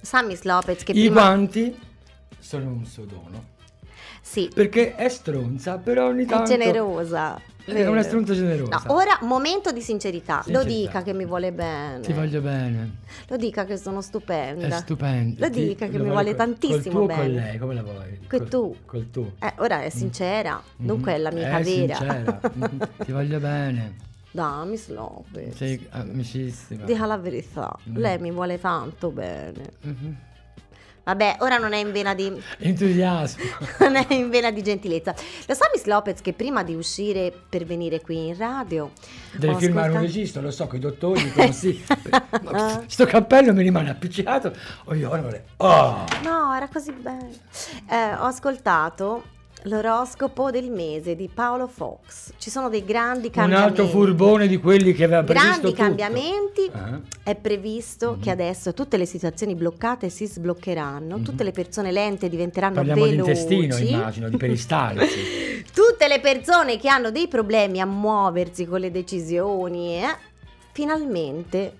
Speaker 1: Sa Miss Lopez che
Speaker 2: I
Speaker 1: prima...
Speaker 2: guanti sono un suo dono.
Speaker 1: Sì,
Speaker 2: Perché è stronza, però ogni
Speaker 1: è
Speaker 2: tanto...
Speaker 1: generosa.
Speaker 2: È una stronza generosa.
Speaker 1: No, ora momento di sincerità. Lo
Speaker 2: Sincerità.
Speaker 1: dica che mi vuole bene.
Speaker 2: Ti voglio bene.
Speaker 1: Lo dica che sono stupenda.
Speaker 2: È stupendo.
Speaker 1: Lo
Speaker 2: Ti-
Speaker 1: dica che
Speaker 2: lo
Speaker 1: mi
Speaker 2: vuole col-
Speaker 1: tantissimo
Speaker 2: col
Speaker 1: bene.
Speaker 2: con lei, come la vuoi?
Speaker 1: Che
Speaker 2: Col-
Speaker 1: tu.
Speaker 2: Col tu.
Speaker 1: Eh, ora è sincera, dunque è l'amica
Speaker 2: è
Speaker 1: vera.
Speaker 2: sincera. Ti voglio bene.
Speaker 1: Dai, Miss Lopez.
Speaker 2: Sei amicissima.
Speaker 1: Dica la verità.
Speaker 2: Mm.
Speaker 1: Lei mi vuole tanto bene.
Speaker 2: Mhm.
Speaker 1: Vabbè, ora non è in vena di.
Speaker 2: Entusiasmo.
Speaker 1: non è in vena di gentilezza. Lo sa Miss Lopez che prima di uscire per venire qui in radio.
Speaker 2: Devi firmare un
Speaker 1: ascoltato-
Speaker 2: registro, lo so, con i dottori dicono sì. Ma Sto cappello mi rimane appiccicato. Oh, io ora vorrei. Oh!
Speaker 1: No, era così bello. Eh, ho ascoltato l'oroscopo del mese di Paolo Fox. Ci sono dei grandi
Speaker 2: Un
Speaker 1: cambiamenti.
Speaker 2: altro furbone di quelli che aveva previsto
Speaker 1: Grandi cambiamenti.
Speaker 2: Ah.
Speaker 1: È previsto
Speaker 2: Mhm.
Speaker 1: che adesso tutte le situazioni bloccate si sbloccheranno, tutte le persone lente diventeranno
Speaker 2: Mhm. Parliamo di
Speaker 1: veloci.
Speaker 2: intestino, immagino, di peristalsi.
Speaker 1: Tutte le persone che hanno dei problemi a muoversi con le decisioni, eh, finalmente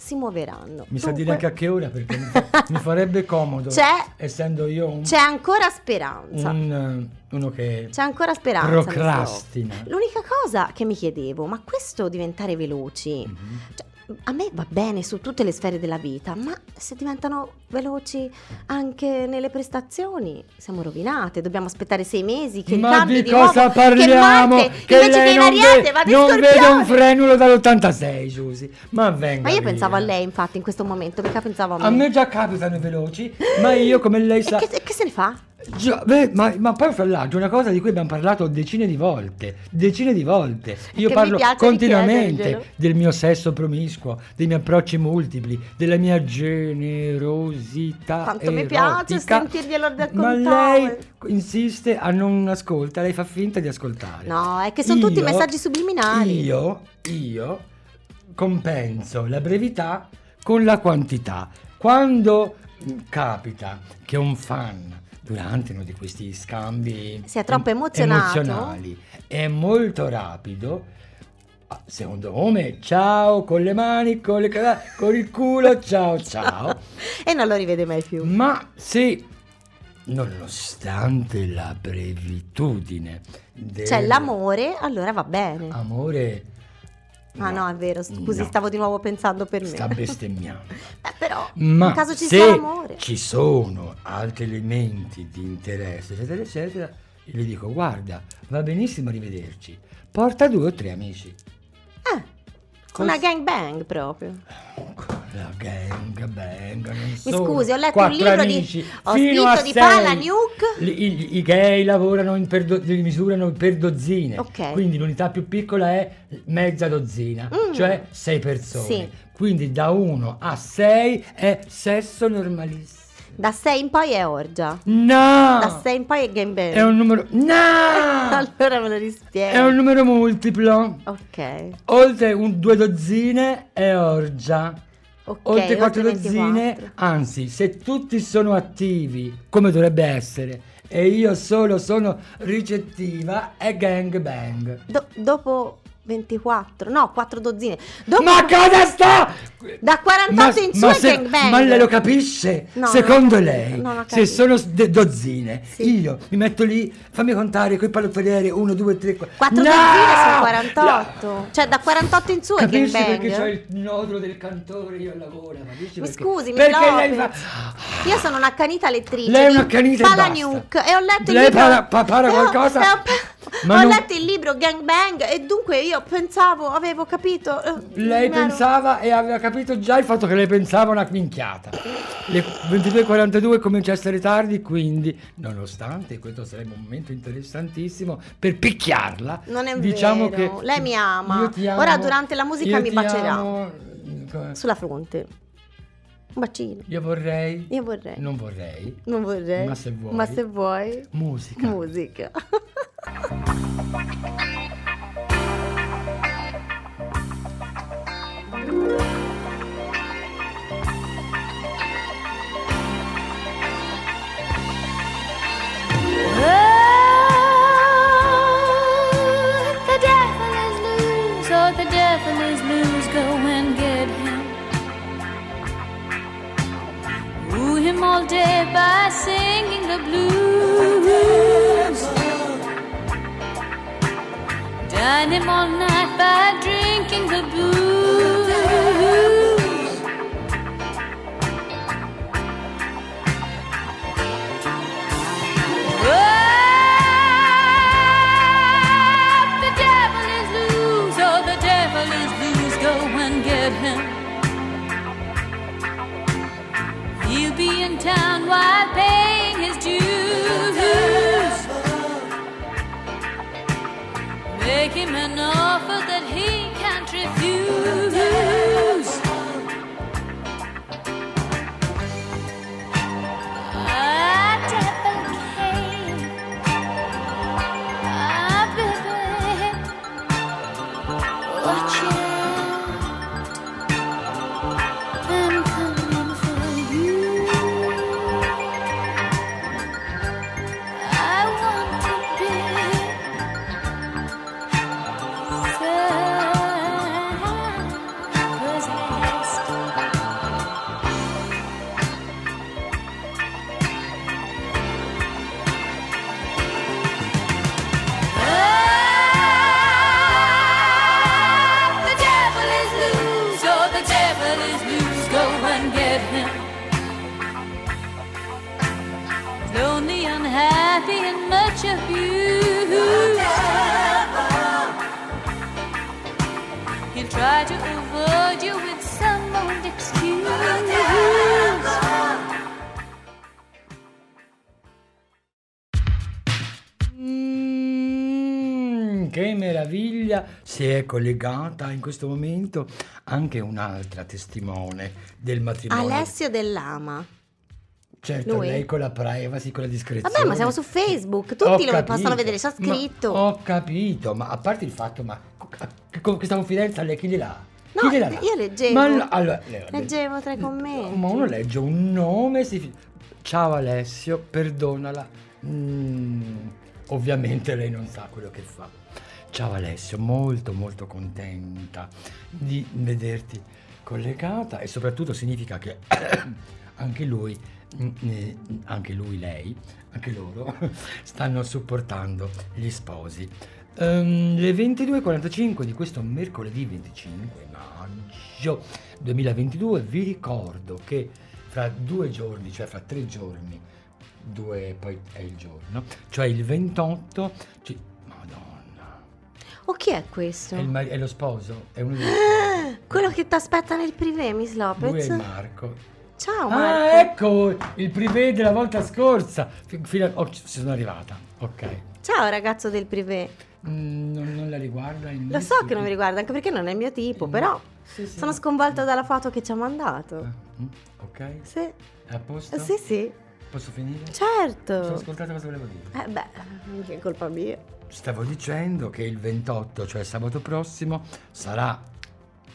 Speaker 1: si muoveranno.
Speaker 2: Mi sa
Speaker 1: Dunque,
Speaker 2: dire anche a che ora perché mi, fa- mi farebbe comodo.
Speaker 1: C'è-
Speaker 2: essendo io un,
Speaker 1: C'è ancora speranza.
Speaker 2: un, eh, uno che
Speaker 1: C'è ancora speranza.
Speaker 2: Procrastina.
Speaker 1: L'unica cosa che mi chiedevo, ma questo diventare veloci,
Speaker 2: Mhm.
Speaker 1: cioè, a me va bene su tutte le sfere della vita, ma se diventano veloci anche nelle prestazioni, siamo rovinate. Dobbiamo aspettare sei mesi che
Speaker 2: Ma
Speaker 1: cambi
Speaker 2: di
Speaker 1: di
Speaker 2: cosa
Speaker 1: nuovo,
Speaker 2: parliamo?
Speaker 1: Che Marte, invece che in
Speaker 2: non,
Speaker 1: Ariete, vada
Speaker 2: non vedo un frenulo dall'86, Giusy. Ma venga.
Speaker 1: Ma io
Speaker 2: via.
Speaker 1: pensavo a lei, infatti, in questo momento, mica pensavo a me.
Speaker 2: A me già capitano i veloci, ma io come lei
Speaker 1: E
Speaker 2: sa...
Speaker 1: che, che se ne fa?
Speaker 2: Già, beh, ma, ma poi fra l'altro una cosa di cui abbiamo parlato decine di volte, decine di volte. Io parlo continuamente del mio sesso promiscuo, dei miei approcci multipli, della mia generosità.
Speaker 1: Quanto mi piace
Speaker 2: erotica.
Speaker 1: sentirglielo raccontare.
Speaker 2: Ma lei insiste a non ascoltare, lei fa finta di ascoltare.
Speaker 1: No, è che sono tutti
Speaker 2: Io-
Speaker 1: messaggi subliminali.
Speaker 2: Io, io compenso la brevità con la quantità. Quando capita che un fan durante uno di questi scambi
Speaker 1: Sia troppo
Speaker 2: em-
Speaker 1: emozionato.
Speaker 2: emozionali è molto rapido, ah, secondo me, ciao con le mani, con, le con il culo, ciao ciao.
Speaker 1: E non lo rivede mai più.
Speaker 2: Ma se, nonostante la brevitudine del
Speaker 1: C'è l'amore, allora va bene.
Speaker 2: amore,
Speaker 1: Ah no, è vero, scusi,
Speaker 2: no.
Speaker 1: stavo di nuovo pensando per me.
Speaker 2: sta bestemmiando.
Speaker 1: Eh, però,
Speaker 2: Ma
Speaker 1: in caso ci sia l'amore.
Speaker 2: ci sono altri elementi di interesse, eccetera, eccetera, gli dico, guarda, va benissimo rivederci, porta due o tre amici.
Speaker 1: Eh, una gangbang proprio.
Speaker 2: La gang, bang,
Speaker 1: Mi scusi, ho letto un libro di-
Speaker 2: amici,
Speaker 1: ho
Speaker 2: fino
Speaker 1: scritto di
Speaker 2: sei.
Speaker 1: Paula Nuke.
Speaker 2: I, i- gay lavorano in per do- li misurano per dozzine,
Speaker 1: Ok.
Speaker 2: quindi l'unità più piccola è mezza dozzina,
Speaker 1: Mm.
Speaker 2: cioè sei persone.
Speaker 1: Sì.
Speaker 2: Quindi da 1 a 6 è sesso normalissimo.
Speaker 1: Da 6 in poi è orgia.
Speaker 2: No!
Speaker 1: Da 6 in poi è game bang.
Speaker 2: È un numero. No!
Speaker 1: allora me lo rispieghi.
Speaker 2: È un numero multiplo.
Speaker 1: Ok.
Speaker 2: Oltre un, due dozzine è orgia.
Speaker 1: Ok,
Speaker 2: oltre quattro
Speaker 1: oltre
Speaker 2: dozzine,
Speaker 1: 24.
Speaker 2: anzi, se tutti sono attivi, come dovrebbe essere, e io solo sono ricettiva, è gang bang.
Speaker 1: Do- dopo 24, no, 4 dozzine. Dopo
Speaker 2: Ma cosa sta?
Speaker 1: Da 48 in su è
Speaker 2: se-
Speaker 1: gangbang.
Speaker 2: ma lei lo capisce?
Speaker 1: No,
Speaker 2: Secondo
Speaker 1: ho
Speaker 2: lei,
Speaker 1: ho
Speaker 2: se sono de- dozzine,
Speaker 1: Sì.
Speaker 2: io mi metto lì, fammi contare quei pallottolieri 1, 2, 3, 4.
Speaker 1: 4 dozzine sono 48. Cioè da 48 in su è
Speaker 2: Capisci
Speaker 1: gangbang.
Speaker 2: perché c'ho il nodulo del cantore io al lavoro? Capisci
Speaker 1: Mi
Speaker 2: perché?
Speaker 1: scusi, mi
Speaker 2: perché lei fa...
Speaker 1: Io sono un'accanita lettrice.
Speaker 2: Lei è
Speaker 1: di
Speaker 2: un'accanita e
Speaker 1: Pala
Speaker 2: basta.
Speaker 1: Nuke e ho letto il
Speaker 2: Lei
Speaker 1: libro.
Speaker 2: para- pa- para
Speaker 1: e
Speaker 2: qualcosa?
Speaker 1: e
Speaker 2: Ma
Speaker 1: ho
Speaker 2: non-
Speaker 1: letto il libro Gang Bang e dunque io pensavo, avevo capito. eh,
Speaker 2: Lei
Speaker 1: mi ero-
Speaker 2: pensava e aveva capito già il fatto che lei pensava una minchiata. Le 22.42 comincia a essere tardi, quindi, nonostante questo sarebbe un momento interessantissimo per picchiarla,
Speaker 1: Non è
Speaker 2: diciamo
Speaker 1: vero.
Speaker 2: che
Speaker 1: Lei mi ama.
Speaker 2: io ti
Speaker 1: Ora
Speaker 2: amo,
Speaker 1: durante la musica mi bacerà.
Speaker 2: amo,
Speaker 1: Sulla fronte. Un bacino.
Speaker 2: Io vorrei,
Speaker 1: Io vorrei.
Speaker 2: non vorrei,
Speaker 1: Non vorrei.
Speaker 2: Ma se vuoi.
Speaker 1: Ma se vuoi.
Speaker 2: musica.
Speaker 1: Musica.
Speaker 6: Oh, all day by singing the blues. Dine him all night by drinking the booze. woman
Speaker 2: of che meraviglia! Si è collegata in questo momento anche un'altra testimone del matrimonio.
Speaker 1: Alessio Dell'Ama.
Speaker 2: Certo,
Speaker 1: lui?
Speaker 2: lei con la privacy, con la discrezione.
Speaker 1: Vabbè, ma siamo su Facebook,
Speaker 2: Ho
Speaker 1: tutti lo
Speaker 2: capito,
Speaker 1: possono vedere, c'è scritto.
Speaker 2: ho capito, ma a parte il fatto, ma con questa confidenza lei chi gliela
Speaker 1: No,
Speaker 2: chi gliela
Speaker 1: io leggevo.
Speaker 2: Ma all- allora,
Speaker 1: Leggevo tra i commenti.
Speaker 2: Ma uno legge un nome si Ciao Alessio, perdonala. Mm, ovviamente lei non sa quello che fa. Ciao Alessio, molto molto contenta di vederti collegata e soprattutto significa che anche lui, mm, eh, anche lui, lei, anche loro stanno supportando gli sposi. Ehm, le 22.45 di questo mercoledì 25 maggio 2022 vi ricordo che fra due giorni, cioè fra tre giorni, due poi è il giorno, cioè il 28, ci- Madonna,
Speaker 1: Oh, chi è questo?
Speaker 2: è, il è lo sposo, è uno dei
Speaker 1: Ah, quello che ti aspetta nel privé, Miss
Speaker 2: Lui è
Speaker 1: Lopez.
Speaker 2: Marco.
Speaker 1: Ciao
Speaker 2: Ah,
Speaker 1: Marco.
Speaker 2: ecco il privé della volta scorsa. Fi- fino oh, ci sono arrivata. Ok.
Speaker 1: Ciao ragazzo del privé.
Speaker 2: Mm, non, non la riguarda
Speaker 1: Lo so che non mi riguarda, anche perché non è il mio tipo, però
Speaker 2: Sì, sì.
Speaker 1: sono sconvolta dalla foto che ci ha mandato.
Speaker 2: Ah, mm, ok,
Speaker 1: Sì,
Speaker 2: è a posto?
Speaker 1: sì, sì,
Speaker 2: Posso finire? Ho
Speaker 1: certo.
Speaker 2: ascoltato cosa volevo dire.
Speaker 1: Eh beh, che colpa mia.
Speaker 2: Stavo dicendo che il 28, cioè sabato prossimo, sarà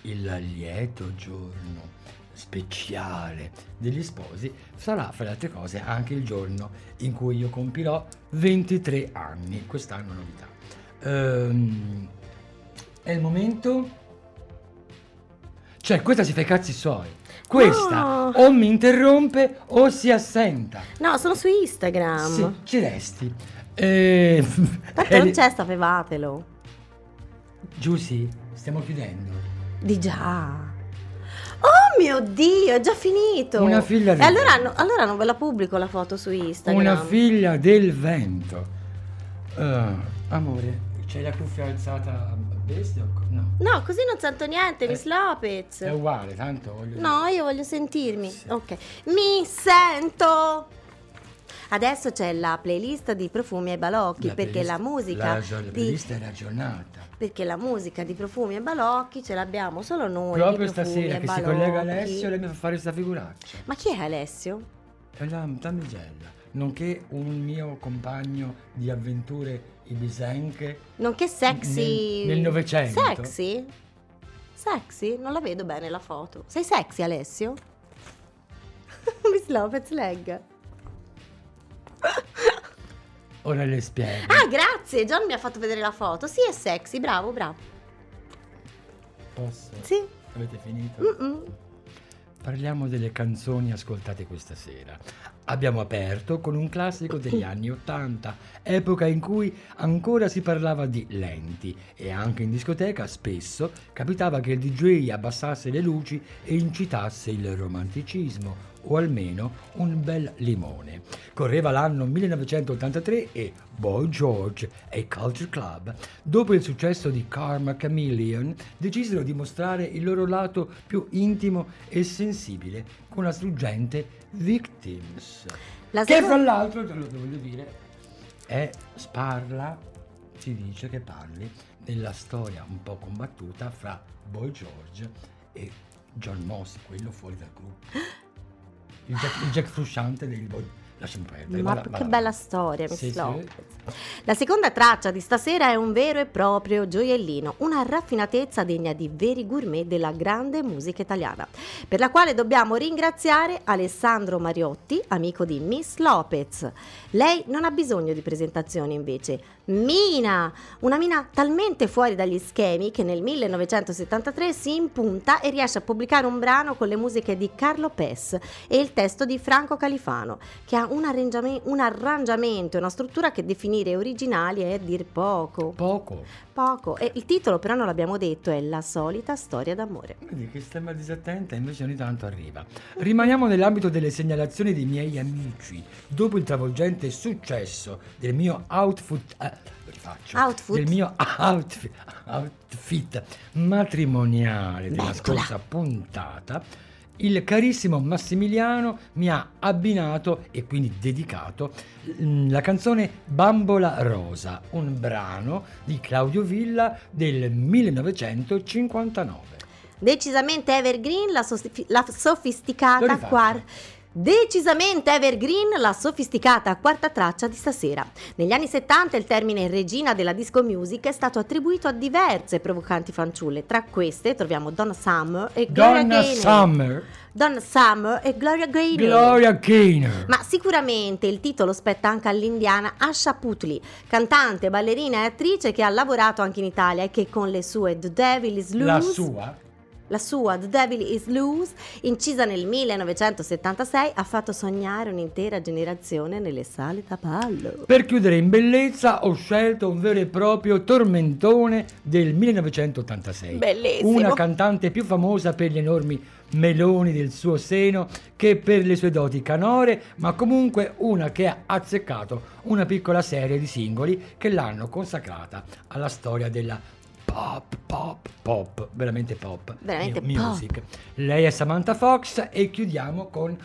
Speaker 2: il lieto giorno speciale degli sposi. Sarà, fra le altre cose, anche il giorno in cui io compirò 23 anni. Quest'anno novità. Ehm, è il momento... Cioè, questa si fa i cazzi suoi. Questa
Speaker 1: No.
Speaker 2: o mi interrompe o si assenta.
Speaker 1: No, sono su Instagram.
Speaker 2: Sì, ci resti. Eh,
Speaker 1: Tanto non c'è, sapevatelo.
Speaker 2: Giusy, stiamo chiudendo.
Speaker 1: Di già. Oh mio Dio, è già finito.
Speaker 2: Una figlia
Speaker 1: E
Speaker 2: di-
Speaker 1: allora, no- allora non ve la pubblico la foto su Instagram.
Speaker 2: Una figlia del vento. Ah, amore, c'hai la cuffia alzata a bestia o no?
Speaker 1: No, così non sento niente, Miss
Speaker 2: È
Speaker 1: Lopez.
Speaker 2: uguale, tanto voglio
Speaker 1: No, io voglio sentirmi. Ok. Mi sento. Adesso c'è la playlist di profumi e balocchi perché
Speaker 2: playlist-
Speaker 1: la musica
Speaker 2: La, la
Speaker 1: di
Speaker 2: playlist è ragionata.
Speaker 1: perché la musica di profumi e balocchi ce l'abbiamo solo noi
Speaker 2: Proprio
Speaker 1: di
Speaker 2: stasera
Speaker 1: e
Speaker 2: che si collega. Alessio, lei mi fa fare questa figuraccia.
Speaker 1: Ma chi è Alessio?
Speaker 2: È la damigella, nonché un mio compagno di avventure ibisenche.
Speaker 1: Nonché sexy.
Speaker 2: Nel- nel Novecento.
Speaker 1: Sexy? Sexy? Non la vedo bene la foto. Sei sexy, Alessio? Miss Lopez, legga.
Speaker 2: Ora le spiego.
Speaker 1: Ah, grazie. John mi ha fatto vedere la foto. Sì, è sexy. Bravo, bravo.
Speaker 2: Posso?
Speaker 1: Sì.
Speaker 2: Avete finito?
Speaker 1: Mm-mm.
Speaker 2: Parliamo delle canzoni ascoltate questa sera. Abbiamo aperto con un classico degli anni Ottanta, epoca in cui ancora si parlava di lenti e anche in discoteca spesso capitava che il DJ abbassasse le luci e incitasse il romanticismo o almeno un bel limone. Correva l'anno 1983 e Boy George e Culture Club, dopo il successo di Karma Chameleon, decisero di mostrare il loro lato più intimo e sensibile con la struggente Victims.
Speaker 1: La
Speaker 2: che fra l'altro, te lo voglio dire, è sparla, si dice che parli della storia un po' combattuta fra Boy George e John Moss, quello fuori dal gruppo. Il Jack, il Jack Frusciante del. Lasciamo perdere.
Speaker 1: Ma
Speaker 2: vada-
Speaker 1: che
Speaker 2: vada.
Speaker 1: bella storia, Miss
Speaker 2: Sì, sì.
Speaker 1: Lopez. La seconda traccia di stasera è un vero e proprio gioiellino, una raffinatezza degna di veri gourmet della grande musica italiana, per la quale dobbiamo ringraziare Alessandro Mariotti, amico di Miss Lopez. Lei non ha bisogno di presentazioni invece. Mina, una Mina talmente fuori dagli schemi che nel 1973 si impunta e riesce a pubblicare un brano con le musiche di Carlo Pes e il testo di Franco Califano, che ha un, arrangiame- un arrangiamento una struttura che definire originali è dir poco.
Speaker 2: Poco.
Speaker 1: Poco. E il titolo però non l'abbiamo detto, è La solita storia d'amore.
Speaker 2: Vedi che sembra disattenta, invece ogni tanto arriva. Rimaniamo nell'ambito delle segnalazioni dei miei amici. Dopo il travolgente successo del mio outfit, eh, lo rifaccio,
Speaker 1: Outfit?
Speaker 2: del mio outfit, outfit matrimoniale della
Speaker 1: Eccola.
Speaker 2: scorsa puntata, il carissimo Massimiliano mi ha abbinato e quindi dedicato mm, la canzone Bambola Rosa, un brano di Claudio Villa del 1959.
Speaker 1: Decisamente evergreen, la, sosti- la sofisticata quarta. Decisamente evergreen, la sofisticata quarta traccia di stasera. Negli anni 70 il termine regina della disco music è stato attribuito a diverse provocanti fanciulle. Tra queste troviamo Donna Summer e Gloria
Speaker 2: Donna
Speaker 1: Gaynor.
Speaker 2: Summer,
Speaker 1: Donna Summer e Gloria Gaynor.
Speaker 2: Gloria Gaynor.
Speaker 1: Ma sicuramente il titolo spetta anche all'indiana Asha Putli, cantante, ballerina e attrice che ha lavorato anche in Italia e che con le sue The Devil is Loose
Speaker 2: la sua
Speaker 1: la sua The Devil is Loose, incisa nel 1976, ha fatto sognare un'intera generazione nelle sale da ballo.
Speaker 2: Per chiudere in bellezza ho scelto un vero e proprio tormentone del 1986.
Speaker 1: Bellissimo.
Speaker 2: Una cantante più famosa per gli enormi meloni del suo seno che per le sue doti canore, ma comunque una che ha azzeccato una piccola serie di singoli che l'hanno consacrata alla storia della pop, pop, pop, veramente pop.
Speaker 1: Veramente
Speaker 2: mu-
Speaker 1: pop.
Speaker 2: music. Lei è Samantha Fox e chiudiamo con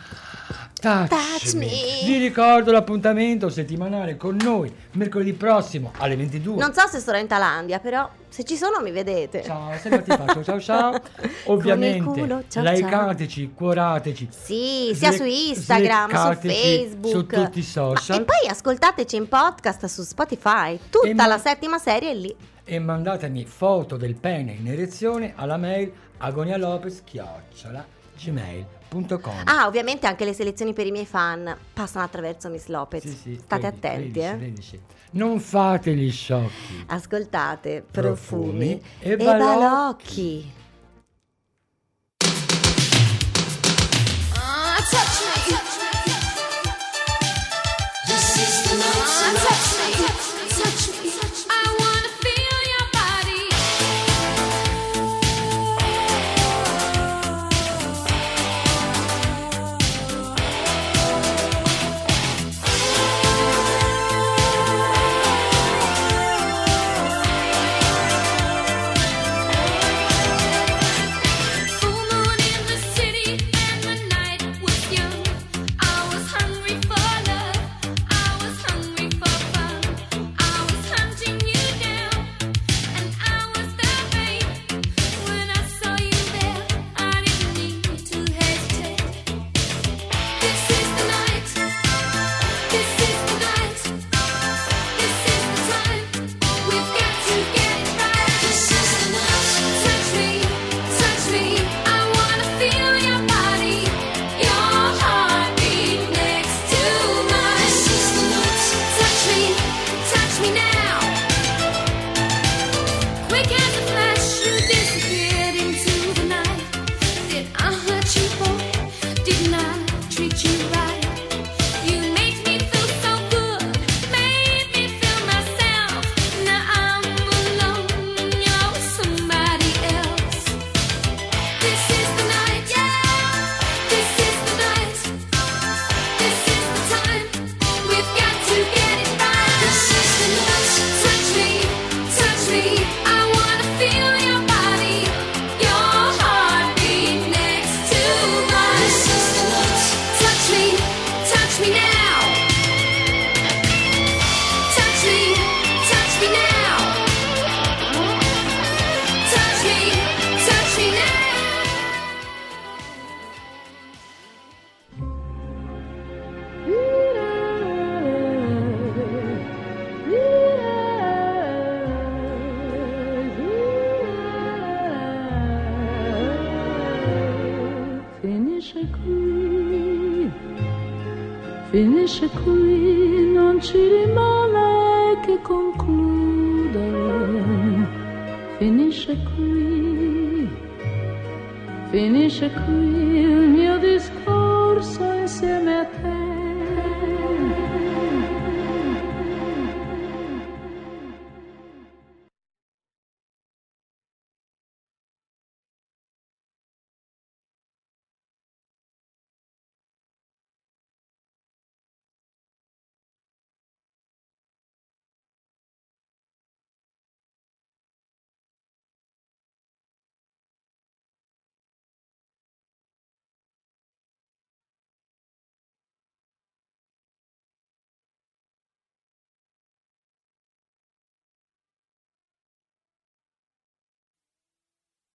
Speaker 2: Touch,
Speaker 6: Touch
Speaker 2: me.
Speaker 6: me.
Speaker 2: Vi ricordo l'appuntamento settimanale con noi mercoledì prossimo alle 22.
Speaker 6: Non so se sarò in Thailandia, però se ci sono mi vedete.
Speaker 2: Ciao, se no ti faccio ciao ciao. Ovviamente
Speaker 6: culo, ciao,
Speaker 2: likeateci, cuorateci.
Speaker 6: Sì, sia su Instagram, su Facebook.
Speaker 2: Su tutti i
Speaker 6: Ma-
Speaker 2: social.
Speaker 6: e poi ascoltateci in podcast su Spotify. Tutta
Speaker 2: E ma-
Speaker 6: la settima serie è lì.
Speaker 2: E mandatemi foto del pene in erezione alla mail agonialopez.gmail.com
Speaker 6: Ah, ovviamente anche le selezioni per i miei fan passano attraverso Miss Lopez.
Speaker 2: Sì, sì,
Speaker 6: State
Speaker 2: vedi,
Speaker 6: attenti,
Speaker 2: vedi,
Speaker 6: eh.
Speaker 2: vedi. Non fate gli sciocchi.
Speaker 6: Ascoltate
Speaker 2: Profumi
Speaker 6: profumi,
Speaker 2: e
Speaker 6: e,
Speaker 2: balocchi.
Speaker 6: balocchi.